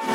Hey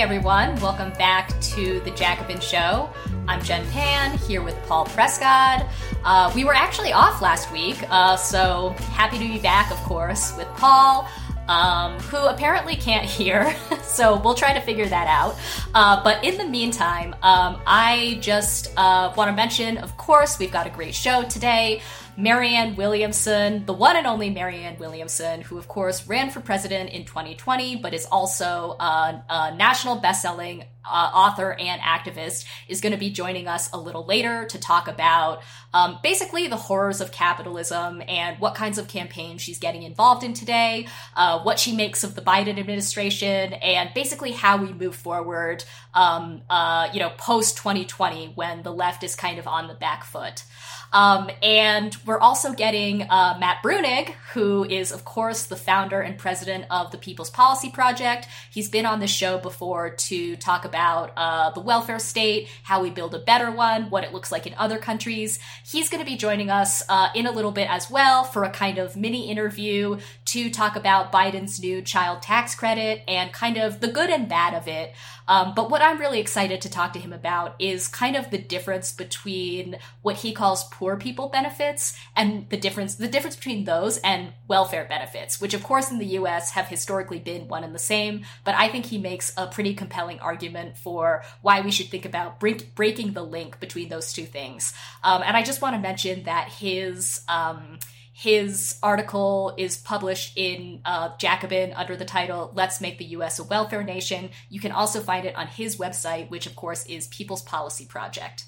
everyone, welcome back to the Jacobin Show. I'm Jen Pan here with Paul Prescod. Uh, we were actually off last week, uh, so happy to be back, of course, with Paul. Um, who apparently can't hear, so we'll try to figure that out. Uh, but in the meantime, um, I just uh, want to mention, of course, we've got a great show today. Marianne Williamson, the one and only Marianne Williamson, who of course ran for president in 2020, but is also a, a national best-selling uh, author and activist, is going to be joining us a little later to talk about um, basically the horrors of capitalism and what kinds of campaigns she's getting involved in today, uh, what she makes of the Biden administration, and basically how we move forward, um, uh, you know, post 2020 when the left is kind of on the back foot. Um, and we're also getting uh, Matt Bruenig, who is, of course, the founder and president of the People's Policy Project. He's been on the show before to talk about uh, the welfare state, how we build a better one, what it looks like in other countries. He's going to be joining us uh, in a little bit as well for a kind of mini interview to talk about Biden's new child tax credit and kind of the good and bad of it. Um, but what I'm really excited to talk to him about is kind of the difference between what he calls poor people benefits and the difference the difference between those and welfare benefits, which of course in the US have historically been one and the same, but I think he makes a pretty compelling argument for why we should think about break, breaking the link between those two things. Um, and I just want to mention that his um, his article is published in uh, Jacobin under the title Let's Make the US a Welfare Nation. You can also find it on his website, which of course is People's Policy Project.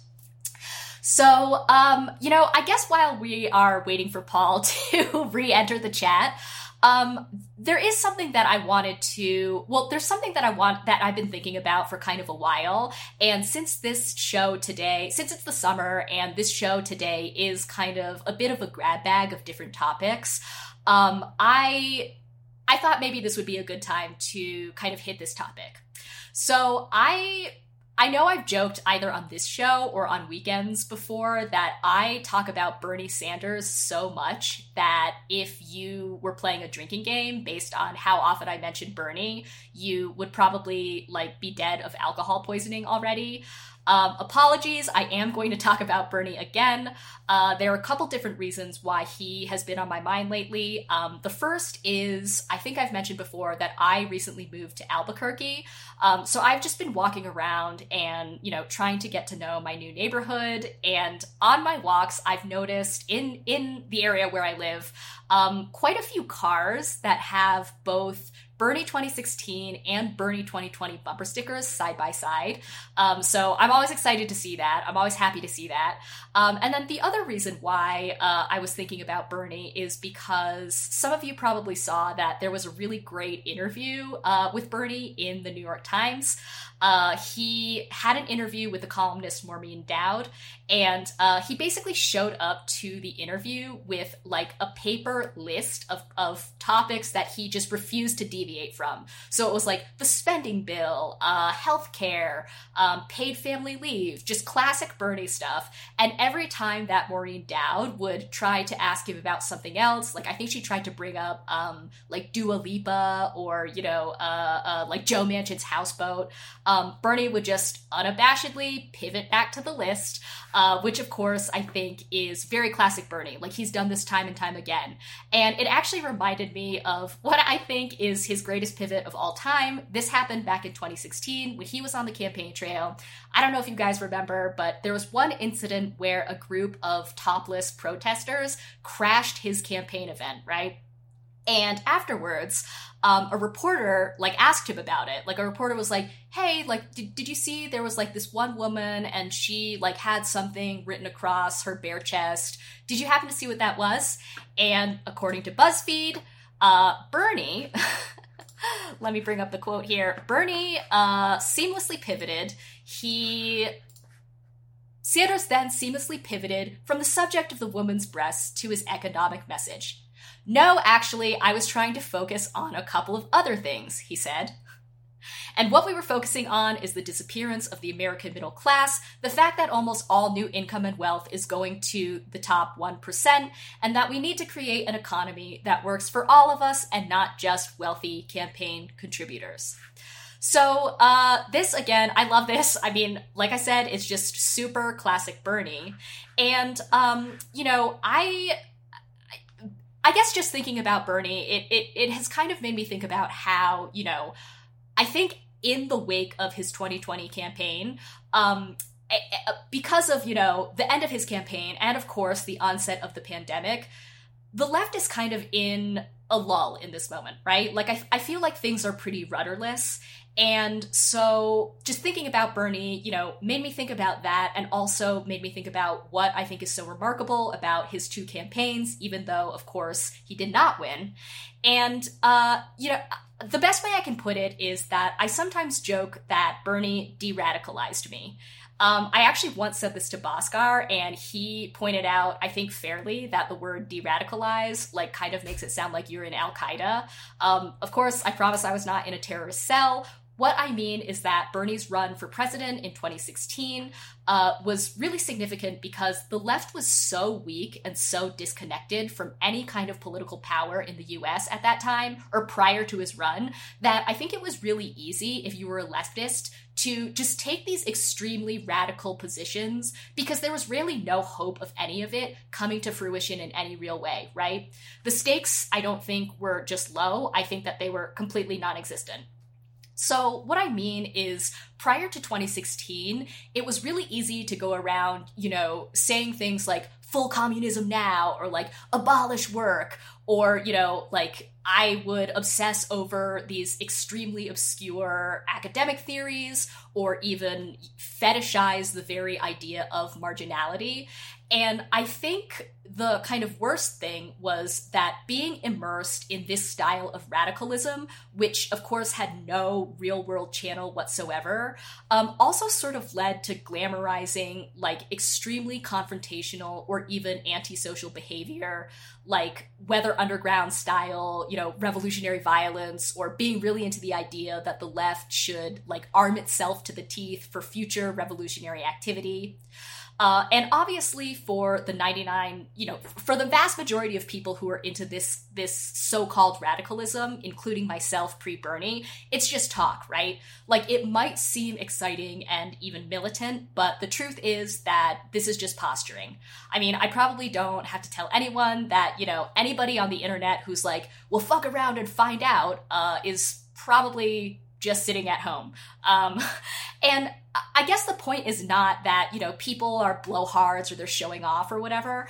So, um, you know, I guess while we are waiting for Paul to re enter the chat, um, there is something that I wanted to, well, there's something that I want that I've been thinking about for kind of a while. And since this show today, since it's the summer and this show today is kind of a bit of a grab bag of different topics, um, I, I thought maybe this would be a good time to kind of hit this topic. So I I know I've joked either on this show or on weekends before that I talk about Bernie Sanders so much that if you were playing a drinking game based on how often I mentioned Bernie, you would probably like be dead of alcohol poisoning already. Um, apologies, I am going to talk about Bernie again. Uh, there are a couple different reasons why he has been on my mind lately. Um, the first is I think I've mentioned before that I recently moved to Albuquerque. Um, so I've just been walking around and, you know, trying to get to know my new neighborhood. And on my walks, I've noticed in, in the area where I live, um, quite a few cars that have both Bernie 2016 and Bernie 2020 bumper stickers side by side. Um, so I'm always excited to see that. I'm always happy to see that. Um, and then the other reason why uh, I was thinking about Bernie is because some of you probably saw that there was a really great interview uh, with Bernie in the New York Times. Uh, he had an interview with the columnist Maureen Dowd, and uh, he basically showed up to the interview with like a paper list of, of topics that he just refused to deviate from. So it was like the spending bill, uh, healthcare, um, paid family leave, just classic Bernie stuff. And every time that Maureen Dowd would try to ask him about something else, like I think she tried to bring up um, like Dua Lipa or, you know, uh, uh, like Joe Manchin's houseboat um, Bernie would just unabashedly pivot back to the list, uh, which of course I think is very classic Bernie. Like he's done this time and time again. And it actually reminded me of what I think is his greatest pivot of all time. This happened back in 2016 when he was on the campaign trail. I don't know if you guys remember, but there was one incident where a group of topless protesters crashed his campaign event, right? And afterwards, um, a reporter like asked him about it. Like a reporter was like, "Hey, like, did, did you see there was like this one woman and she like had something written across her bare chest? Did you happen to see what that was?" And according to BuzzFeed, uh, Bernie. let me bring up the quote here. Bernie uh, seamlessly pivoted. He Sanders then seamlessly pivoted from the subject of the woman's breasts to his economic message. No, actually, I was trying to focus on a couple of other things, he said. And what we were focusing on is the disappearance of the American middle class, the fact that almost all new income and wealth is going to the top 1%, and that we need to create an economy that works for all of us and not just wealthy campaign contributors. So, uh, this again, I love this. I mean, like I said, it's just super classic Bernie. And, um, you know, I. I guess just thinking about Bernie, it, it, it has kind of made me think about how, you know, I think in the wake of his 2020 campaign, um, because of you know the end of his campaign and of course the onset of the pandemic, the left is kind of in a lull in this moment, right? Like I, I feel like things are pretty rudderless. And so just thinking about Bernie, you know, made me think about that and also made me think about what I think is so remarkable about his two campaigns, even though, of course, he did not win. And, uh, you know, the best way I can put it is that I sometimes joke that Bernie de radicalized me. Um, I actually once said this to Bhaskar, and he pointed out, I think fairly, that the word de-radicalize like kind of makes it sound like you're in Al Qaeda. Um, of course, I promise I was not in a terrorist cell. What I mean is that Bernie's run for president in 2016 uh, was really significant because the left was so weak and so disconnected from any kind of political power in the US at that time or prior to his run that I think it was really easy if you were a leftist to just take these extremely radical positions because there was really no hope of any of it coming to fruition in any real way, right? The stakes, I don't think, were just low. I think that they were completely non existent. So, what I mean is, prior to 2016, it was really easy to go around, you know, saying things like full communism now, or like abolish work, or, you know, like I would obsess over these extremely obscure academic theories or even fetishize the very idea of marginality. And I think the kind of worst thing was that being immersed in this style of radicalism, which of course had no real world channel whatsoever, um, also sort of led to glamorizing like extremely confrontational or even antisocial behavior, like Weather Underground style, you know, revolutionary violence, or being really into the idea that the left should like arm itself to the teeth for future revolutionary activity. Uh, and obviously, for the 99, you know, for the vast majority of people who are into this this so-called radicalism, including myself pre-Bernie, it's just talk, right? Like it might seem exciting and even militant, but the truth is that this is just posturing. I mean, I probably don't have to tell anyone that you know anybody on the internet who's like, "Well, fuck around and find out," uh, is probably just sitting at home. Um, and I guess the point is not that, you know, people are blowhards or they're showing off or whatever.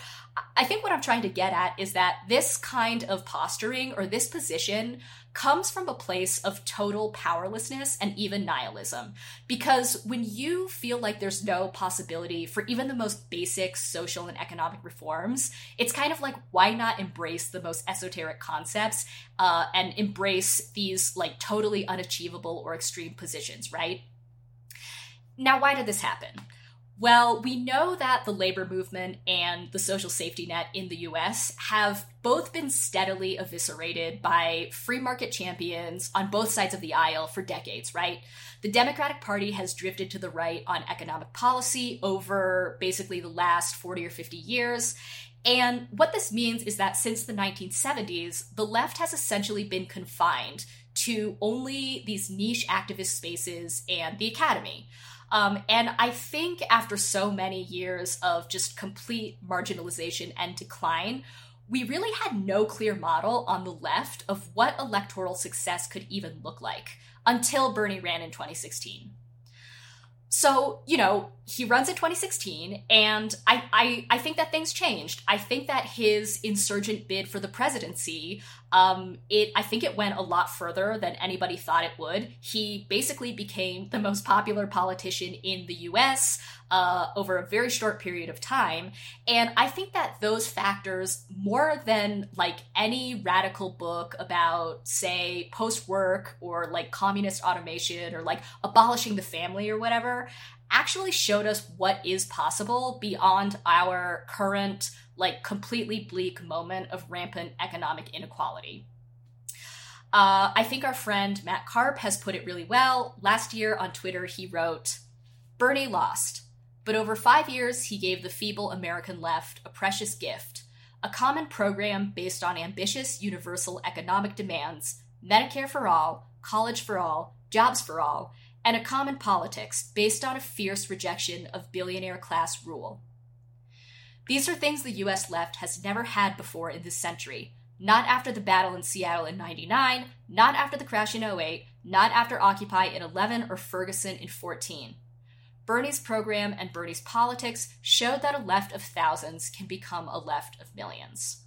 I think what I'm trying to get at is that this kind of posturing or this position comes from a place of total powerlessness and even nihilism. Because when you feel like there's no possibility for even the most basic social and economic reforms, it's kind of like, why not embrace the most esoteric concepts uh, and embrace these like totally unachievable or extreme positions, right? Now, why did this happen? Well, we know that the labor movement and the social safety net in the US have both been steadily eviscerated by free market champions on both sides of the aisle for decades, right? The Democratic Party has drifted to the right on economic policy over basically the last 40 or 50 years. And what this means is that since the 1970s, the left has essentially been confined to only these niche activist spaces and the academy. Um, and I think after so many years of just complete marginalization and decline, we really had no clear model on the left of what electoral success could even look like until Bernie ran in 2016 so you know he runs in 2016 and I, I i think that things changed. I think that his insurgent bid for the presidency um it i think it went a lot further than anybody thought it would. He basically became the most popular politician in the us uh, over a very short period of time. And i think that those factors more than like any radical book about say post work or like communist automation or like abolishing the family or whatever actually showed us what is possible beyond our current, like, completely bleak moment of rampant economic inequality. Uh, I think our friend Matt Karp has put it really well. Last year on Twitter, he wrote Bernie lost, but over five years, he gave the feeble American left a precious gift a common program based on ambitious universal economic demands, Medicare for all, college for all, jobs for all, and a common politics based on a fierce rejection of billionaire class rule. These are things the US left has never had before in this century. Not after the battle in Seattle in 99, not after the crash in 08, not after Occupy in 11 or Ferguson in 14. Bernie's program and Bernie's politics showed that a left of thousands can become a left of millions.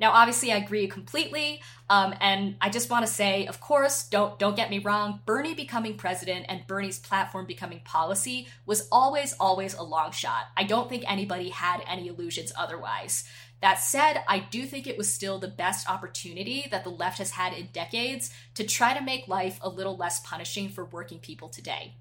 Now, obviously, I agree completely, um, and I just want to say, of course, don't don't get me wrong. Bernie becoming president and Bernie's platform becoming policy was always, always a long shot. I don't think anybody had any illusions otherwise. That said, I do think it was still the best opportunity that the left has had in decades to try to make life a little less punishing for working people today.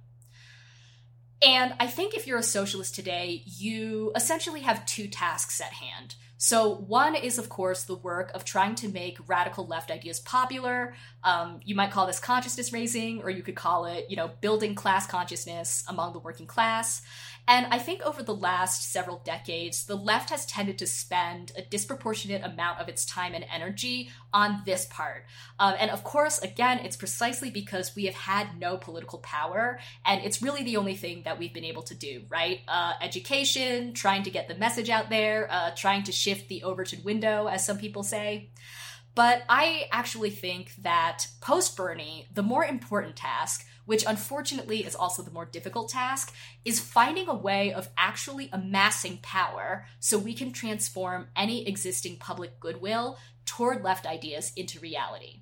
And I think if you're a socialist today, you essentially have two tasks at hand. So, one is, of course, the work of trying to make radical left ideas popular. Um, you might call this consciousness raising, or you could call it, you know, building class consciousness among the working class. And I think over the last several decades, the left has tended to spend a disproportionate amount of its time and energy on this part. Um, and of course, again, it's precisely because we have had no political power, and it's really the only thing that we've been able to do, right? Uh, education, trying to get the message out there, uh, trying to shift the Overton window, as some people say. But I actually think that post Bernie, the more important task which unfortunately is also the more difficult task, is finding a way of actually amassing power so we can transform any existing public goodwill toward left ideas into reality.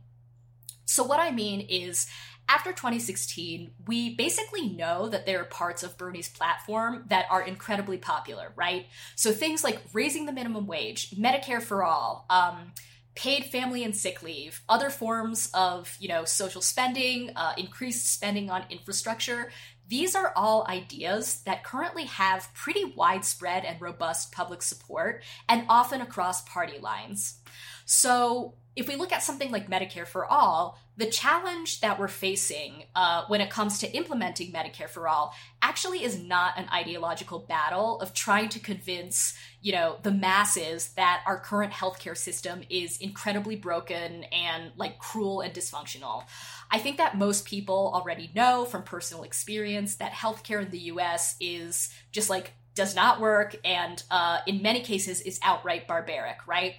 So, what I mean is, after 2016, we basically know that there are parts of Bernie's platform that are incredibly popular, right? So things like raising the minimum wage, Medicare for all, um, paid family and sick leave, other forms of, you know, social spending, uh, increased spending on infrastructure. These are all ideas that currently have pretty widespread and robust public support and often across party lines. So, if we look at something like Medicare for All, the challenge that we're facing uh, when it comes to implementing Medicare for All actually is not an ideological battle of trying to convince, you know, the masses that our current healthcare system is incredibly broken and like cruel and dysfunctional. I think that most people already know from personal experience that healthcare in the US is just like does not work and uh, in many cases is outright barbaric, right?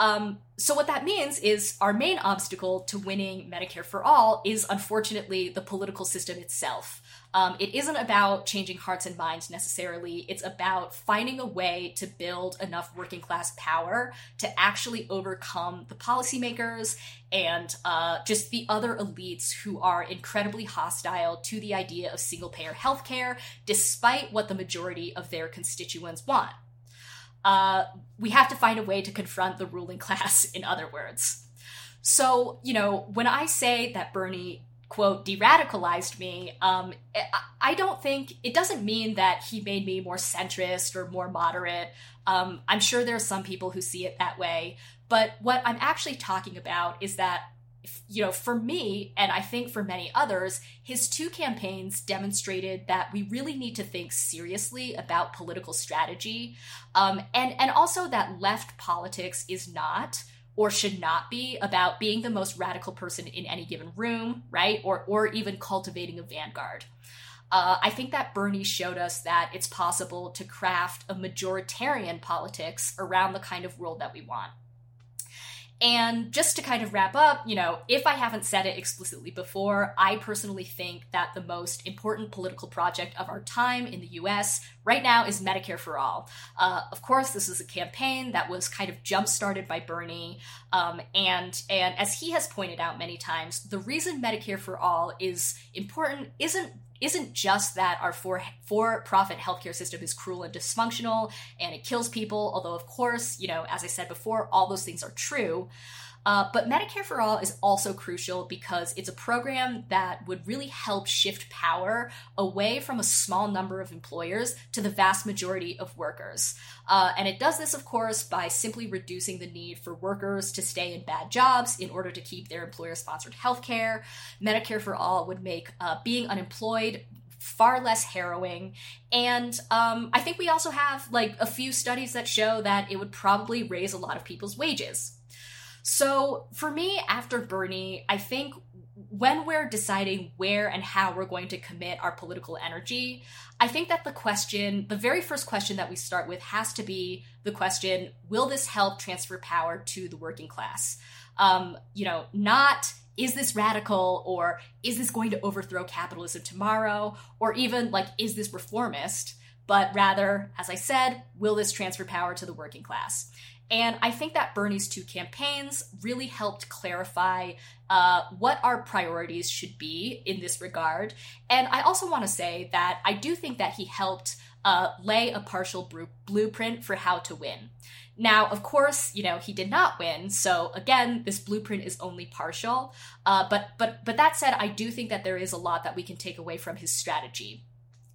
Um, so, what that means is our main obstacle to winning Medicare for all is unfortunately the political system itself. Um, it isn't about changing hearts and minds necessarily. It's about finding a way to build enough working class power to actually overcome the policymakers and uh, just the other elites who are incredibly hostile to the idea of single payer healthcare, despite what the majority of their constituents want uh, we have to find a way to confront the ruling class, in other words. So, you know, when I say that Bernie, quote, de radicalized me, um, I don't think it doesn't mean that he made me more centrist or more moderate. Um, I'm sure there are some people who see it that way. But what I'm actually talking about is that you know, for me, and I think for many others, his two campaigns demonstrated that we really need to think seriously about political strategy, um, and and also that left politics is not or should not be about being the most radical person in any given room, right? Or or even cultivating a vanguard. Uh, I think that Bernie showed us that it's possible to craft a majoritarian politics around the kind of world that we want. And just to kind of wrap up, you know, if I haven't said it explicitly before, I personally think that the most important political project of our time in the US right now is Medicare for All. Uh, of course, this is a campaign that was kind of jump started by Bernie. Um, and, and as he has pointed out many times, the reason Medicare for All is important isn't isn't just that our for for profit healthcare system is cruel and dysfunctional and it kills people, although of course, you know, as I said before, all those things are true. Uh, but Medicare for All is also crucial because it's a program that would really help shift power away from a small number of employers to the vast majority of workers. Uh, and it does this, of course, by simply reducing the need for workers to stay in bad jobs in order to keep their employer sponsored health care. Medicare for All would make uh, being unemployed far less harrowing. And um, I think we also have like a few studies that show that it would probably raise a lot of people's wages. So for me, after Bernie, I think when we're deciding where and how we're going to commit our political energy, I think that the question, the very first question that we start with has to be the question Will this help transfer power to the working class? Um, you know, not is this radical or is this going to overthrow capitalism tomorrow or even like is this reformist but rather as i said will this transfer power to the working class and i think that bernie's two campaigns really helped clarify uh, what our priorities should be in this regard and i also want to say that i do think that he helped uh, lay a partial blueprint for how to win now, of course, you know he did not win, so again, this blueprint is only partial. Uh, but but but that said, I do think that there is a lot that we can take away from his strategy.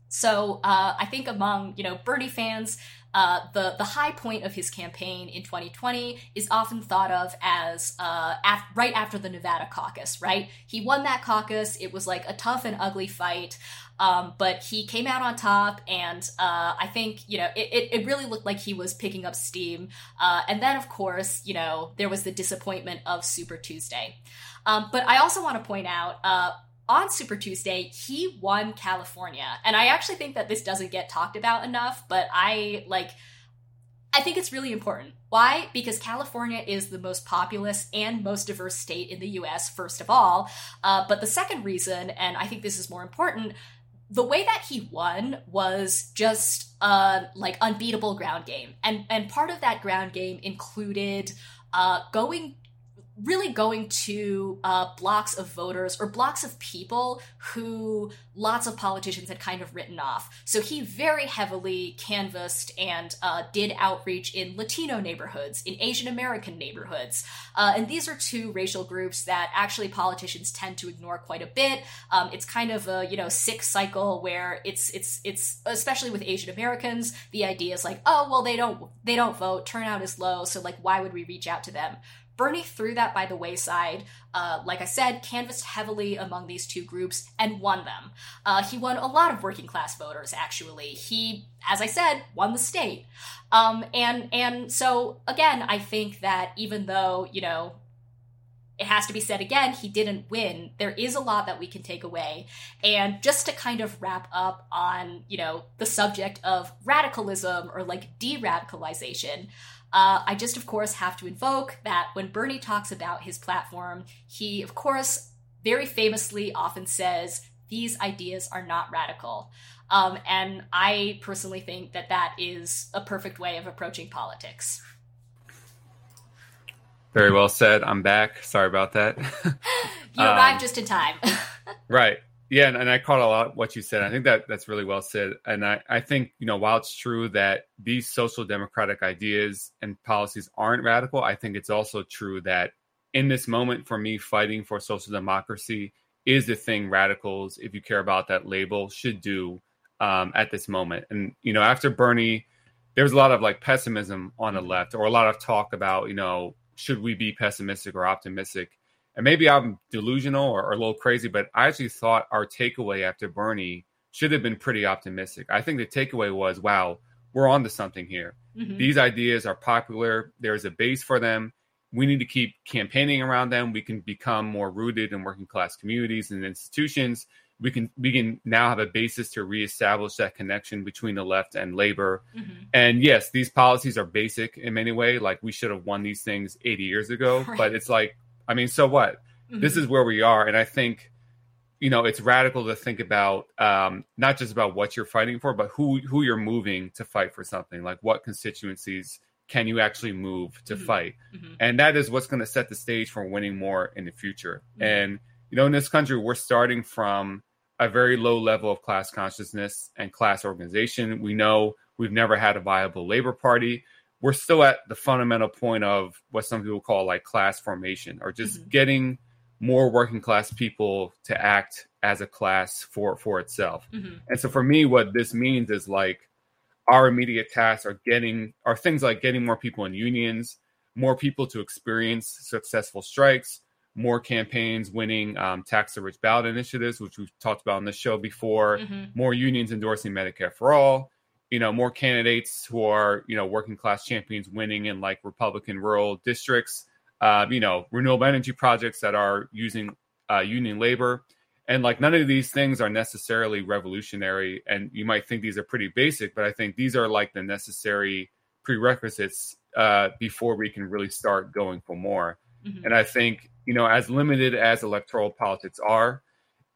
So uh, I think among you know Bernie fans, uh, the the high point of his campaign in 2020 is often thought of as uh, af- right after the Nevada caucus. Right, he won that caucus. It was like a tough and ugly fight. Um, but he came out on top, and uh, I think you know it, it, it, really looked like he was picking up steam. Uh, and then, of course, you know there was the disappointment of Super Tuesday. Um, but I also want to point out uh, on Super Tuesday, he won California. And I actually think that this doesn't get talked about enough, but I like I think it's really important. Why? Because California is the most populous and most diverse state in the US, first of all. Uh, but the second reason, and I think this is more important, the way that he won was just uh like unbeatable ground game and and part of that ground game included uh going really going to uh, blocks of voters or blocks of people who lots of politicians had kind of written off. So he very heavily canvassed and uh, did outreach in Latino neighborhoods, in Asian American neighborhoods. Uh, and these are two racial groups that actually politicians tend to ignore quite a bit. Um, it's kind of a you know sick cycle where it's it's it's especially with Asian Americans, the idea is like, oh well they don't they don't vote, turnout is low, so like why would we reach out to them? Bernie threw that by the wayside. Uh, like I said, canvassed heavily among these two groups and won them. Uh, he won a lot of working class voters. Actually, he, as I said, won the state. Um, and and so again, I think that even though you know it has to be said again, he didn't win. There is a lot that we can take away. And just to kind of wrap up on, you know, the subject of radicalism or like de radicalization, uh, I just, of course, have to invoke that when Bernie talks about his platform, he, of course, very famously often says, these ideas are not radical. Um, and I personally think that that is a perfect way of approaching politics. Very well said. I'm back. Sorry about that. you arrived um, just in time. right. Yeah, and, and, I caught a lot what you said. I think that that's really well said. And I, I think, you know, while it's true that these social democratic ideas and policies aren't radical, I think it's also true that in this moment for me fighting for social democracy is the thing radicals, if you care about that label, should do um, at this moment. And, you know, after Bernie, there was a lot of like pessimism on the left or a lot of talk about, you know, should we be pessimistic or optimistic? And maybe I'm delusional or, or, a little crazy, but I actually thought our takeaway after Bernie should have been pretty optimistic. I think the takeaway was, wow, we're on to something here. Mm-hmm. These ideas are popular. There's a base for them. We need to keep campaigning around them. We can become more rooted in working class communities and institutions. We can we can now have a basis to reestablish that connection between the left and labor. Mm-hmm. And yes, these policies are basic in many ways. Like we should have won these things 80 years ago, right. but it's like I mean, so what? Mm-hmm. This is where we are, and I think you know it's radical to think about um, not just about what you're fighting for, but who who you're moving to fight for something. Like what constituencies can you actually move to mm-hmm. fight, mm-hmm. and that is what's going to set the stage for winning more in the future. Mm-hmm. And you know, in this country, we're starting from a very low level of class consciousness and class organization. We know we've never had a viable labor party we're still at the fundamental point of what some people call like class formation or just mm-hmm. getting more working class people to act as a class for for itself. Mm-hmm. And so for me, what this means is like our immediate tasks are getting are things like getting more people in unions, more people to experience successful strikes, more campaigns winning um, tax the rich ballot initiatives, which we've talked about on this show before, mm-hmm. more unions endorsing Medicare for all, you know, more candidates who are, you know, working class champions winning in like Republican rural districts, uh, you know, renewable energy projects that are using uh, union labor. And like none of these things are necessarily revolutionary. And you might think these are pretty basic, but I think these are like the necessary prerequisites uh, before we can really start going for more. Mm-hmm. And I think, you know, as limited as electoral politics are,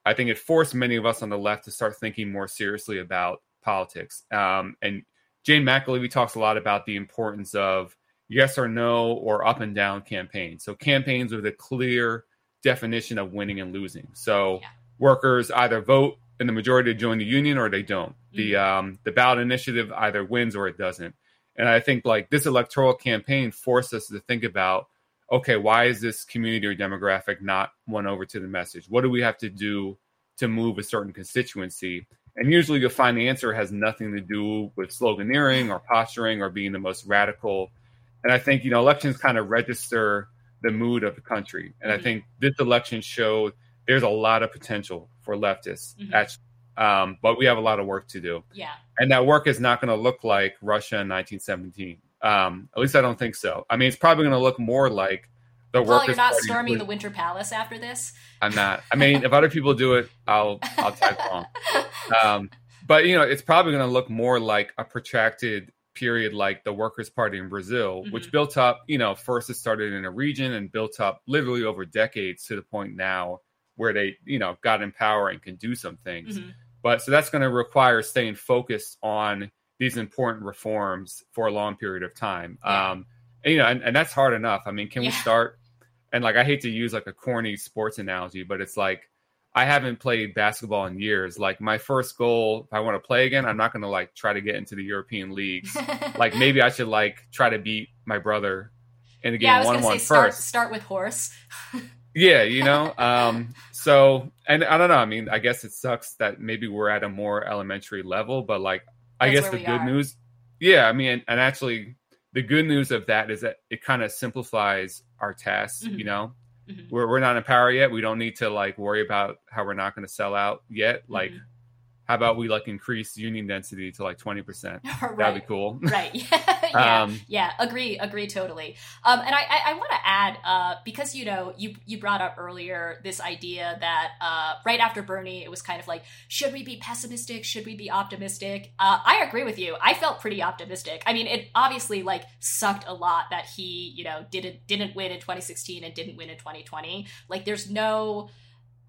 I think it forced many of us on the left to start thinking more seriously about politics. Um, and Jane McAlevey talks a lot about the importance of yes or no or up and down campaigns. So campaigns with a clear definition of winning and losing. So yeah. workers either vote in the majority to join the union or they don't. Mm-hmm. The um, the ballot initiative either wins or it doesn't. And I think like this electoral campaign forced us to think about okay, why is this community or demographic not won over to the message? What do we have to do to move a certain constituency? And usually you'll find the answer has nothing to do with sloganeering or posturing or being the most radical. And I think, you know, elections kind of register the mood of the country. And mm-hmm. I think this election showed there's a lot of potential for leftists, mm-hmm. actually, um, but we have a lot of work to do. Yeah. And that work is not going to look like Russia in 1917. Um, at least I don't think so. I mean, it's probably going to look more like the Paul, you're not storming the Winter Palace after this. I'm not. I mean, if other people do it, I'll I'll tag along. Um, but you know, it's probably going to look more like a protracted period, like the Workers' Party in Brazil, mm-hmm. which built up. You know, first it started in a region and built up literally over decades to the point now where they, you know, got in power and can do some things. Mm-hmm. But so that's going to require staying focused on these important reforms for a long period of time. Yeah. Um, and, you know, and, and, that's hard enough. I mean, can yeah. we start? And like, I hate to use like a corny sports analogy, but it's like I haven't played basketball in years. Like my first goal, if I want to play again, I'm not going to like try to get into the European leagues. like maybe I should like try to beat my brother in the game yeah, one on one first. Start with horse. yeah, you know. Um, so and I don't know. I mean, I guess it sucks that maybe we're at a more elementary level, but like I guess the good are. news, yeah, I mean, and actually, the good news of that is that it kind of simplifies our tasks. Mm-hmm. You know, mm-hmm. we're we're not in power yet. We don't need to like worry about how we're not going to sell out yet. Like mm-hmm how about we like increase union density to like 20% right. that'd be cool. Right. Yeah. Um, yeah. Agree. Agree totally. Um, and i i, I want to add uh, because you know you you brought up earlier this idea that uh, right after bernie it was kind of like should we be pessimistic? Should we be optimistic? Uh, i agree with you. I felt pretty optimistic. I mean it obviously like sucked a lot that he you know didn't didn't win in 2016 and didn't win in 2020 like there's no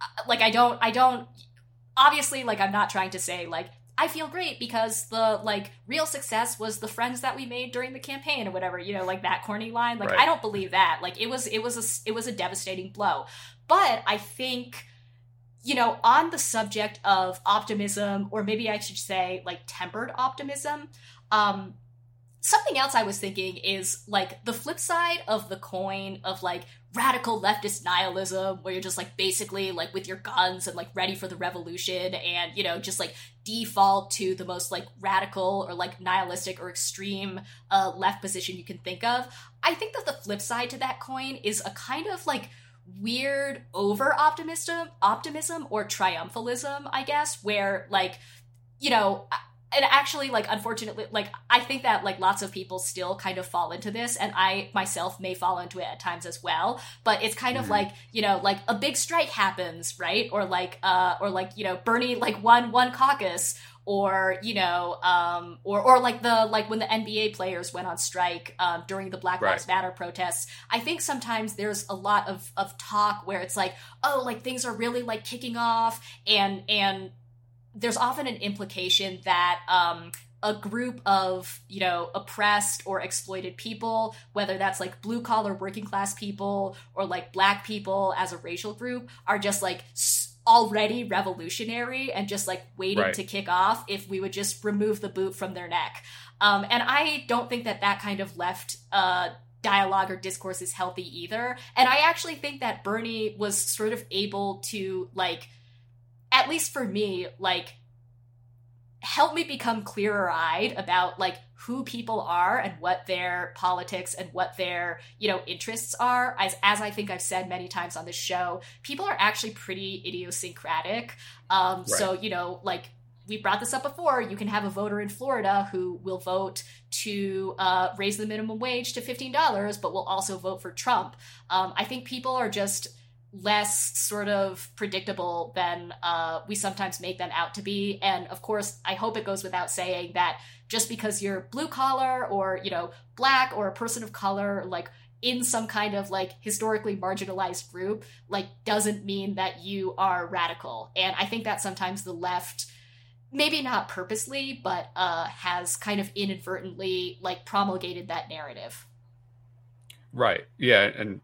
uh, like i don't i don't obviously like i'm not trying to say like I feel great because the like real success was the friends that we made during the campaign or whatever, you know, like that corny line. Like right. I don't believe that. Like it was it was a it was a devastating blow. But I think you know, on the subject of optimism or maybe I should say like tempered optimism, um something else I was thinking is like the flip side of the coin of like radical leftist nihilism where you're just like basically like with your guns and like ready for the revolution and you know just like default to the most like radical or like nihilistic or extreme uh, left position you can think of. I think that the flip side to that coin is a kind of like weird over optimism optimism or triumphalism i guess where like you know and actually like unfortunately like i think that like lots of people still kind of fall into this and i myself may fall into it at times as well but it's kind mm-hmm. of like you know like a big strike happens right or like uh or like you know bernie like won one caucus or you know um or or like the like when the nba players went on strike um, during the black lives right. matter protests i think sometimes there's a lot of of talk where it's like oh like things are really like kicking off and and there's often an implication that um, a group of you know oppressed or exploited people whether that's like blue collar working class people or like black people as a racial group are just like already revolutionary and just like waiting right. to kick off if we would just remove the boot from their neck Um, and I don't think that that kind of left uh, dialogue or discourse is healthy either. And I actually think that Bernie was sort of able to, like, at least for me, like, help me become clearer eyed about like who people are and what their politics and what their you know interests are. As as i think i've said many times on this show people are actually pretty idiosyncratic. Um right. so you know like we brought this up before. You can have a voter in florida who will vote to uh, raise the minimum wage to $15 but will also vote for trump. Um, i think people are just less sort of predictable than uh, we sometimes make them out to be. And of course, I hope it goes without saying that just because you're blue collar or, you know, black or a person of color, like in some kind of like historically marginalized group, like doesn't mean that you are radical. And I think that sometimes the left maybe not purposely but uh has kind of inadvertently like promulgated that narrative right yeah and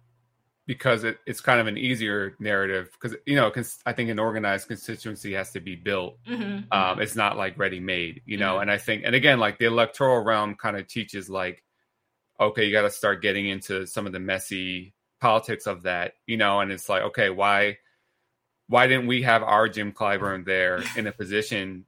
because it, it's kind of an easier narrative because you know cons- i think an organized constituency has to be built mm-hmm, um, it's not like ready made you know mm-hmm. and i think and again like the electoral realm kind of teaches like okay you got to start getting into some of the messy politics of that you know and it's like okay why why didn't we have our jim clyburn there in a position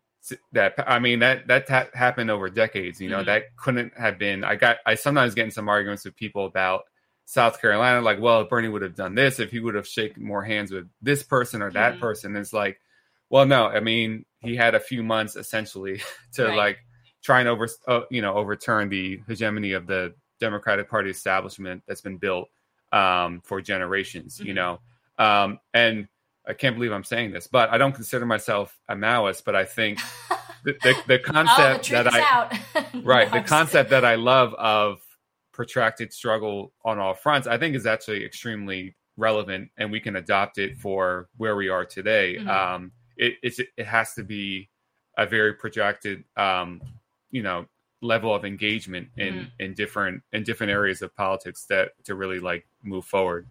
that i mean that that ha- happened over decades you know mm-hmm. that couldn't have been i got i sometimes get in some arguments with people about South Carolina, like, well, if Bernie would have done this, if he would have shaken more hands with this person or that mm-hmm. person, it's like, well, no, I mean, he had a few months essentially to right. like try and over, uh, you know, overturn the hegemony of the Democratic Party establishment that's been built um, for generations, mm-hmm. you know, um, and I can't believe I'm saying this, but I don't consider myself a Maoist, but I think the, the, the concept oh, the that I, right, the concept that I love of protracted struggle on all fronts, I think is actually extremely relevant, and we can adopt it for where we are today. Mm-hmm. Um, it, it has to be a very projected, um, you know, level of engagement in mm-hmm. in different in different areas of politics that to really like move forward.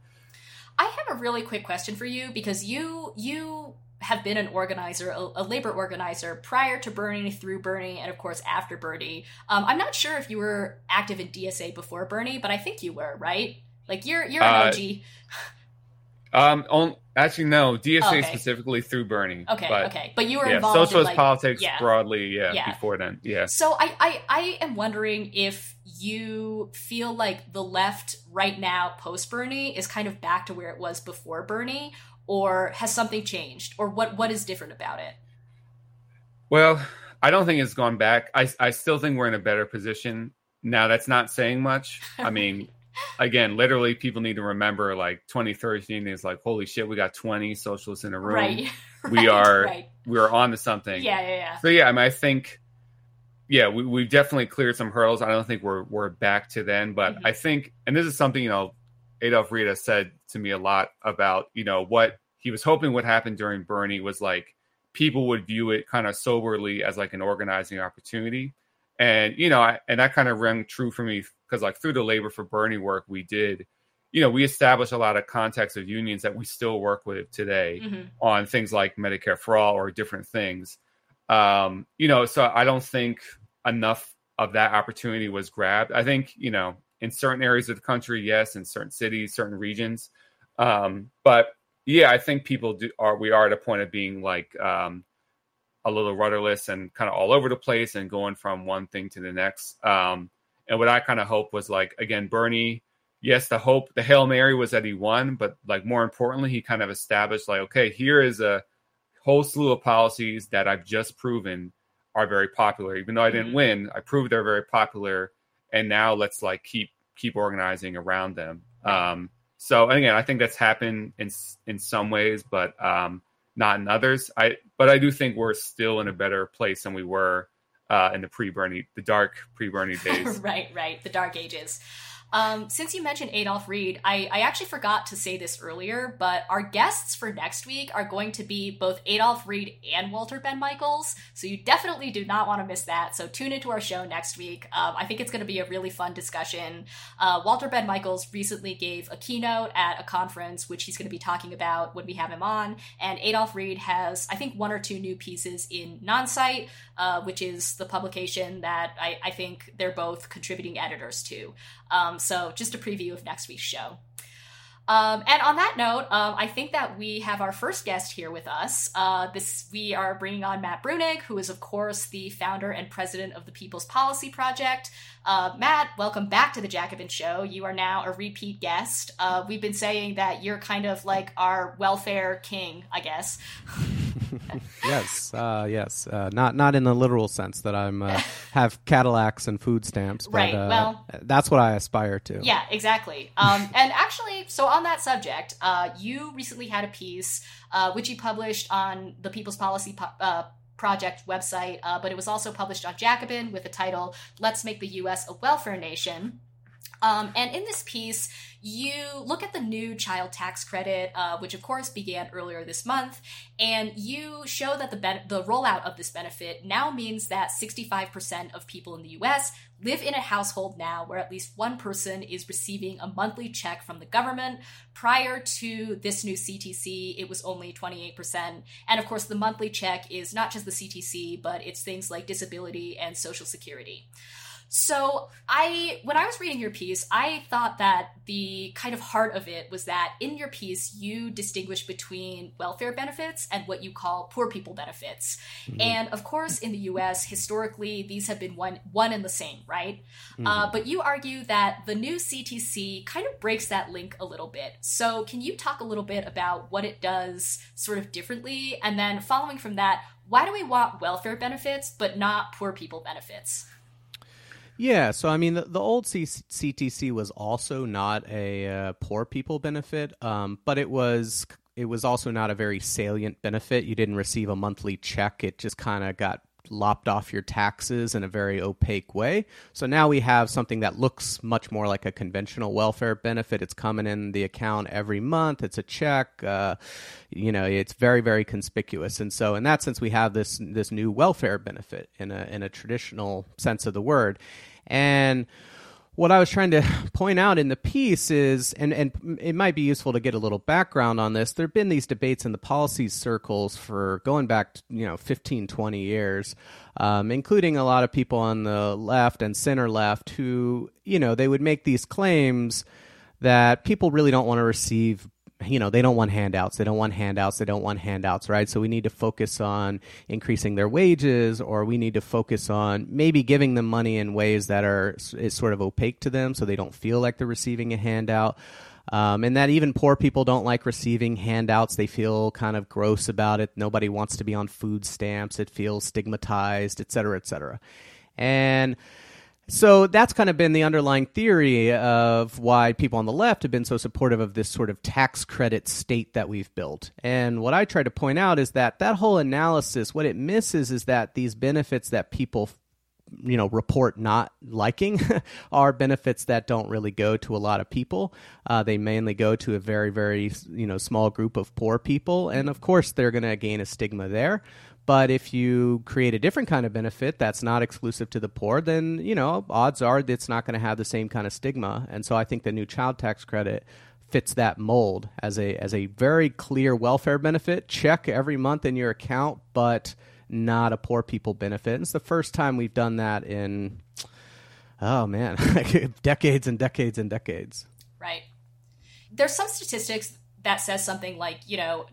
I have a really quick question for you because you you have been an organizer, a, a, labor organizer prior to Bernie, through Bernie, and of course after Bernie. Um, I'm not sure if you were active in DSA before Bernie, but I think you were, right? Like you're you're an uh, OG. Um, on, actually, no. DSA okay. specifically through Bernie. Okay, but, okay, but you were yeah, involved socialist in, like, politics yeah. broadly, yeah, yeah, before then, yeah. So I, I, I am wondering if you feel like the left right now, post Bernie, is kind of back to where it was before Bernie, or has something changed or what what is different about it? Well i don't think it's gone back. I, I still think we're in a better position. Now that's not saying much. I mean again literally people need to remember like 2013 is like holy shit we got 20 socialists in a room. Right. we are right. we are on to something. Yeah yeah yeah. So yeah i mean i think yeah we, we've definitely cleared some hurdles. I don't think we're we're back to then but mm-hmm. i think and this is something you know Adolf Reed said to me a lot about, you know, what he was hoping would happen during Bernie was like people would view it kind of soberly as like an organizing opportunity. And, you know, I, and that kind of rang true for me because like through the labor for Bernie work we did, you know, we established a lot of context of unions that we still work with today mm-hmm. on things like Medicare for all or different things. Um, you know, so I don't think enough of that opportunity was grabbed. I think, you know, in certain areas of the country, yes, in certain cities, certain regions. Um, but yeah, I think people do are we are at a point of being like um, a little rudderless and kind of all over the place and going from one thing to the next. Um, and what I kind of hope was like again, Bernie. Yes, the hope, the hail mary was that he won, but like more importantly, he kind of established like, okay, here is a whole slew of policies that I've just proven are very popular. Even though I didn't mm-hmm. win, I proved they're very popular and now let's like keep keep organizing around them. Um, so again, I think that's happened in in some ways, but um, not in others. I but I do think we're still in a better place than we were uh, in the pre Bernie, the dark pre Bernie days. right, right, the dark ages. Um, since you mentioned Adolf Reed, I, I actually forgot to say this earlier, but our guests for next week are going to be both Adolf Reed and Walter Benn Michaels. So you definitely do not want to miss that. So tune into our show next week. Um, I think it's going to be a really fun discussion. Uh, Walter Benn Michaels recently gave a keynote at a conference, which he's going to be talking about when we have him on. And Adolf Reed has, I think, one or two new pieces in Nonsite, uh, which is the publication that I, I think they're both contributing editors to. Um, so just a preview of next week's show. Um, and on that note, um, I think that we have our first guest here with us. Uh, this we are bringing on Matt Bruenig, who is of course the founder and president of the People's Policy Project. Uh, Matt, welcome back to the Jacobin Show. You are now a repeat guest. Uh, we've been saying that you're kind of like our welfare king, I guess. yes, uh, yes. Uh, not not in the literal sense that I'm uh, have Cadillacs and food stamps, but right. uh, well, that's what I aspire to. Yeah, exactly. Um, and actually, so on that subject, uh, you recently had a piece uh, which you published on the People's Policy po- Project website, but it was also published on Jacobin with the title "Let's Make the U.S. a Welfare Nation." Um, and in this piece, you look at the new child tax credit, uh, which of course began earlier this month, and you show that the the rollout of this benefit now means that 65% of people in the U.S. live in a household now where at least one person is receiving a monthly check from the government. Prior to this new CTC, it was only 28%, and of course, the monthly check is not just the CTC, but it's things like disability and Social Security. So I when I was reading your piece, I thought that the kind of heart of it was that in your piece you distinguish between welfare benefits and what you call poor people benefits. Mm-hmm. And of course in the US historically these have been one one and the same, right? Mm-hmm. Uh, but you argue that the new CTC kind of breaks that link a little bit. So can you talk a little bit about what it does sort of differently and then following from that why do we want welfare benefits but not poor people benefits? Yeah, so I mean, the, the old C- CTC was also not a uh, poor people benefit, um, but it was it was also not a very salient benefit. You didn't receive a monthly check; it just kind of got lopped off your taxes in a very opaque way. So now we have something that looks much more like a conventional welfare benefit. It's coming in the account every month. It's a check. Uh, you know, it's very very conspicuous. And so in that sense, we have this this new welfare benefit in a in a traditional sense of the word. And what I was trying to point out in the piece is, and, and it might be useful to get a little background on this. There have been these debates in the policy circles for going back, you know, 15, 20 years, um, including a lot of people on the left and center left who, you know, they would make these claims that people really don't want to receive you know they don't want handouts they don't want handouts they don't want handouts right? So we need to focus on increasing their wages or we need to focus on maybe giving them money in ways that are is sort of opaque to them so they don't feel like they're receiving a handout. Um, and that even poor people don't like receiving handouts. They feel kind of gross about it. Nobody wants to be on food stamps. It feels stigmatized et cetera et cetera. And so that's kind of been the underlying theory of why people on the left have been so supportive of this sort of tax credit state that we've built. And what I try to point out is that that whole analysis, what it misses is that these benefits that people you know report not liking are benefits that don't really go to a lot of people. Uh, they mainly go to a very very you know small group of poor people. And of course they're going to gain a stigma there but if you create a different kind of benefit that's not exclusive to the poor, then you know odds are it's not going to have the same kind of stigma. And so I think the new child tax credit fits that mold as a as a very clear welfare benefit. Check every month in your account, but not a poor people benefit. And it's the first time we've done that in oh man, decades and decades and decades. Right. There's some statistics that says something like, you know,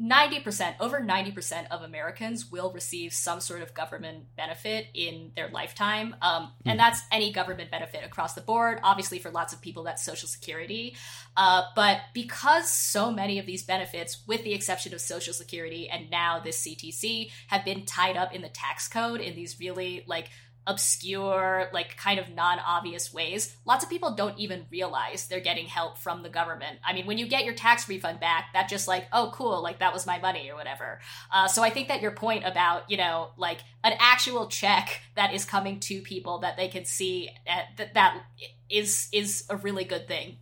90%, over 90% of Americans will receive some sort of government benefit in their lifetime. Um, and hmm. that's any government benefit across the board. Obviously, for lots of people, that's Social Security. Uh, but because so many of these benefits, with the exception of Social Security and now this CTC, have been tied up in the tax code in these really like obscure, like kind of non obvious ways, lots of people don't even realize they're getting help from the government. I mean, when you get your tax refund back, that just like, oh, cool, like that was my money or whatever. Uh, so I think that your point about, you know, like an actual check that is coming to people that they can see uh, that that is is a really good thing.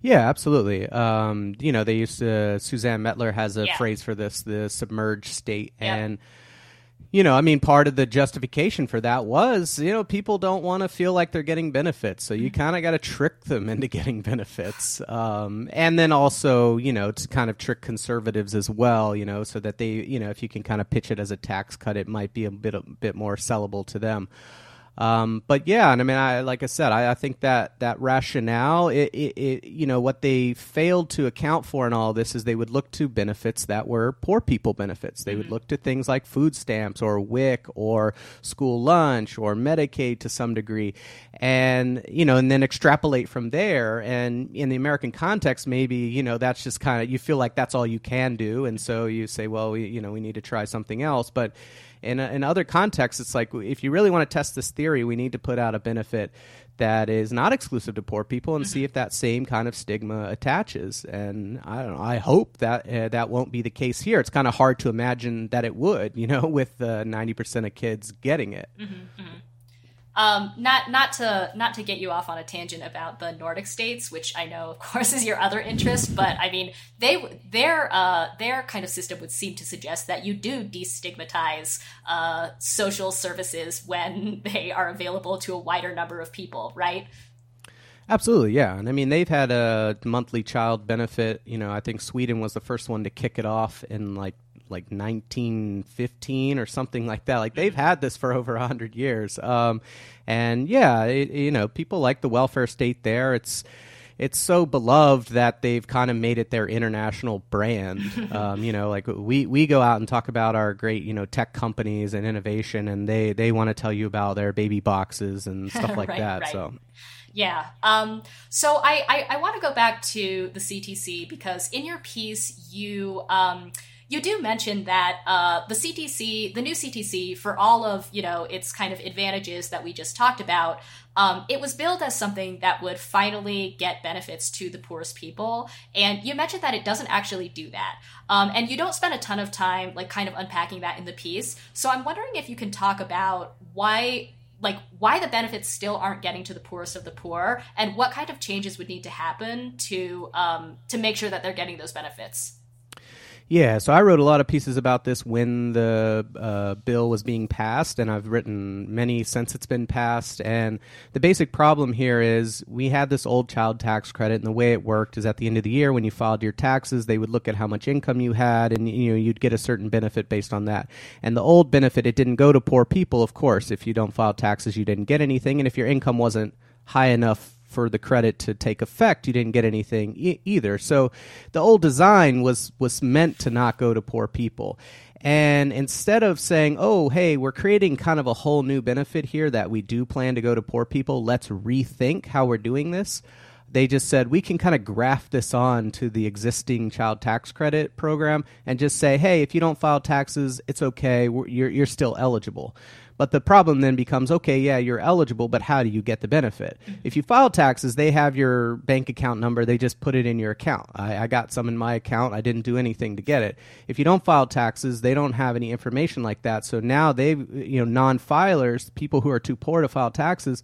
Yeah, absolutely. Um, you know, they used to. Suzanne Mettler has a Yeah. phrase for this: the submerged state, Yeah. and you know, I mean, part of the justification for that was, you know, people don't want to feel like they're getting benefits, so you kind of got to trick them into getting benefits, um, and then also, you know, to kind of trick conservatives as well, you know, so that they, you know, if you can kind of pitch it as a tax cut, it might be a bit a bit more sellable to them. Um, but yeah, and I mean, I like I said, I, I think that that rationale, it, it, it, you know, what they failed to account for in all this is they would look to benefits that were poor people benefits. They would look to things like food stamps or WIC or school lunch or Medicaid to some degree, and you know, and then extrapolate from there. And in the American context, maybe you know that's just kind of you feel like that's all you can do, and so you say, well, we, you know, we need to try something else, but in, uh, in other contexts, it's like if you really want to test this theory, we need to put out a benefit that is not exclusive to poor people and see mm-hmm. if that same kind of stigma attaches. And I don't know. I hope that uh, that won't be the case here. It's kind of hard to imagine that it would, you know, with uh, ninety percent of kids getting it. Mm-hmm, mm-hmm. Um, not not to not to get you off on a tangent about the Nordic states, which I know, of course, is your other interest. But I mean, they their uh, their kind of system would seem to suggest that you do destigmatize uh, social services when they are available to a wider number of people, right? Absolutely, yeah. And I mean, they've had a monthly child benefit. You know, I think Sweden was the first one to kick it off in like like 1915 or something like that. Like they've had this for over 100 years. Um, and yeah, it, you know, people like the welfare state there. It's it's so beloved that they've kind of made it their international brand. um, you know, like we, we go out and talk about our great, you know, tech companies and innovation, and they, they want to tell you about their baby boxes and stuff like Right, that. right. So Yeah. Um, so I, I, I want to go back to the CTC because in your piece you um, you do mention that uh, the CTC, the new CTC, for all of you know its kind of advantages that we just talked about, um, it was billed as something that would finally get benefits to the poorest people. And you mentioned that it doesn't actually do that. Um, and you don't spend a ton of time like kind of unpacking that in the piece. So I'm wondering if you can talk about why like why the benefits still aren't getting to the poorest of the poor and what kind of changes would need to happen to um, to make sure that they're getting those benefits Yeah, so I wrote a lot of pieces about this when the uh, bill was being passed, and I've written many since it's been passed. And the basic problem here is we had this old child tax credit, and the way it worked is at the end of the year when you filed your taxes, they would look at how much income you had, and you know you'd get a certain benefit based on that. And the old benefit, it didn't go to poor people, of course. If you don't file taxes, you didn't get anything, and if your income wasn't high enough for the credit to take effect, you didn't get anything e- either. So the old design was was meant to not go to poor people. And instead of saying, "Oh, hey, we're creating kind of a whole new benefit here that we do plan to go to poor people. Let's rethink how we're doing this." They just said we can kind of graft this on to the existing child tax credit program and just say, "Hey, if you don't file taxes, it's okay. You're you're still eligible." But the problem then becomes okay, yeah, you're eligible, but how do you get the benefit? If you file taxes, they have your bank account number, they just put it in your account. I, I got some in my account, I didn't do anything to get it. If you don't file taxes, they don't have any information like that. So now they, you know, non filers, people who are too poor to file taxes,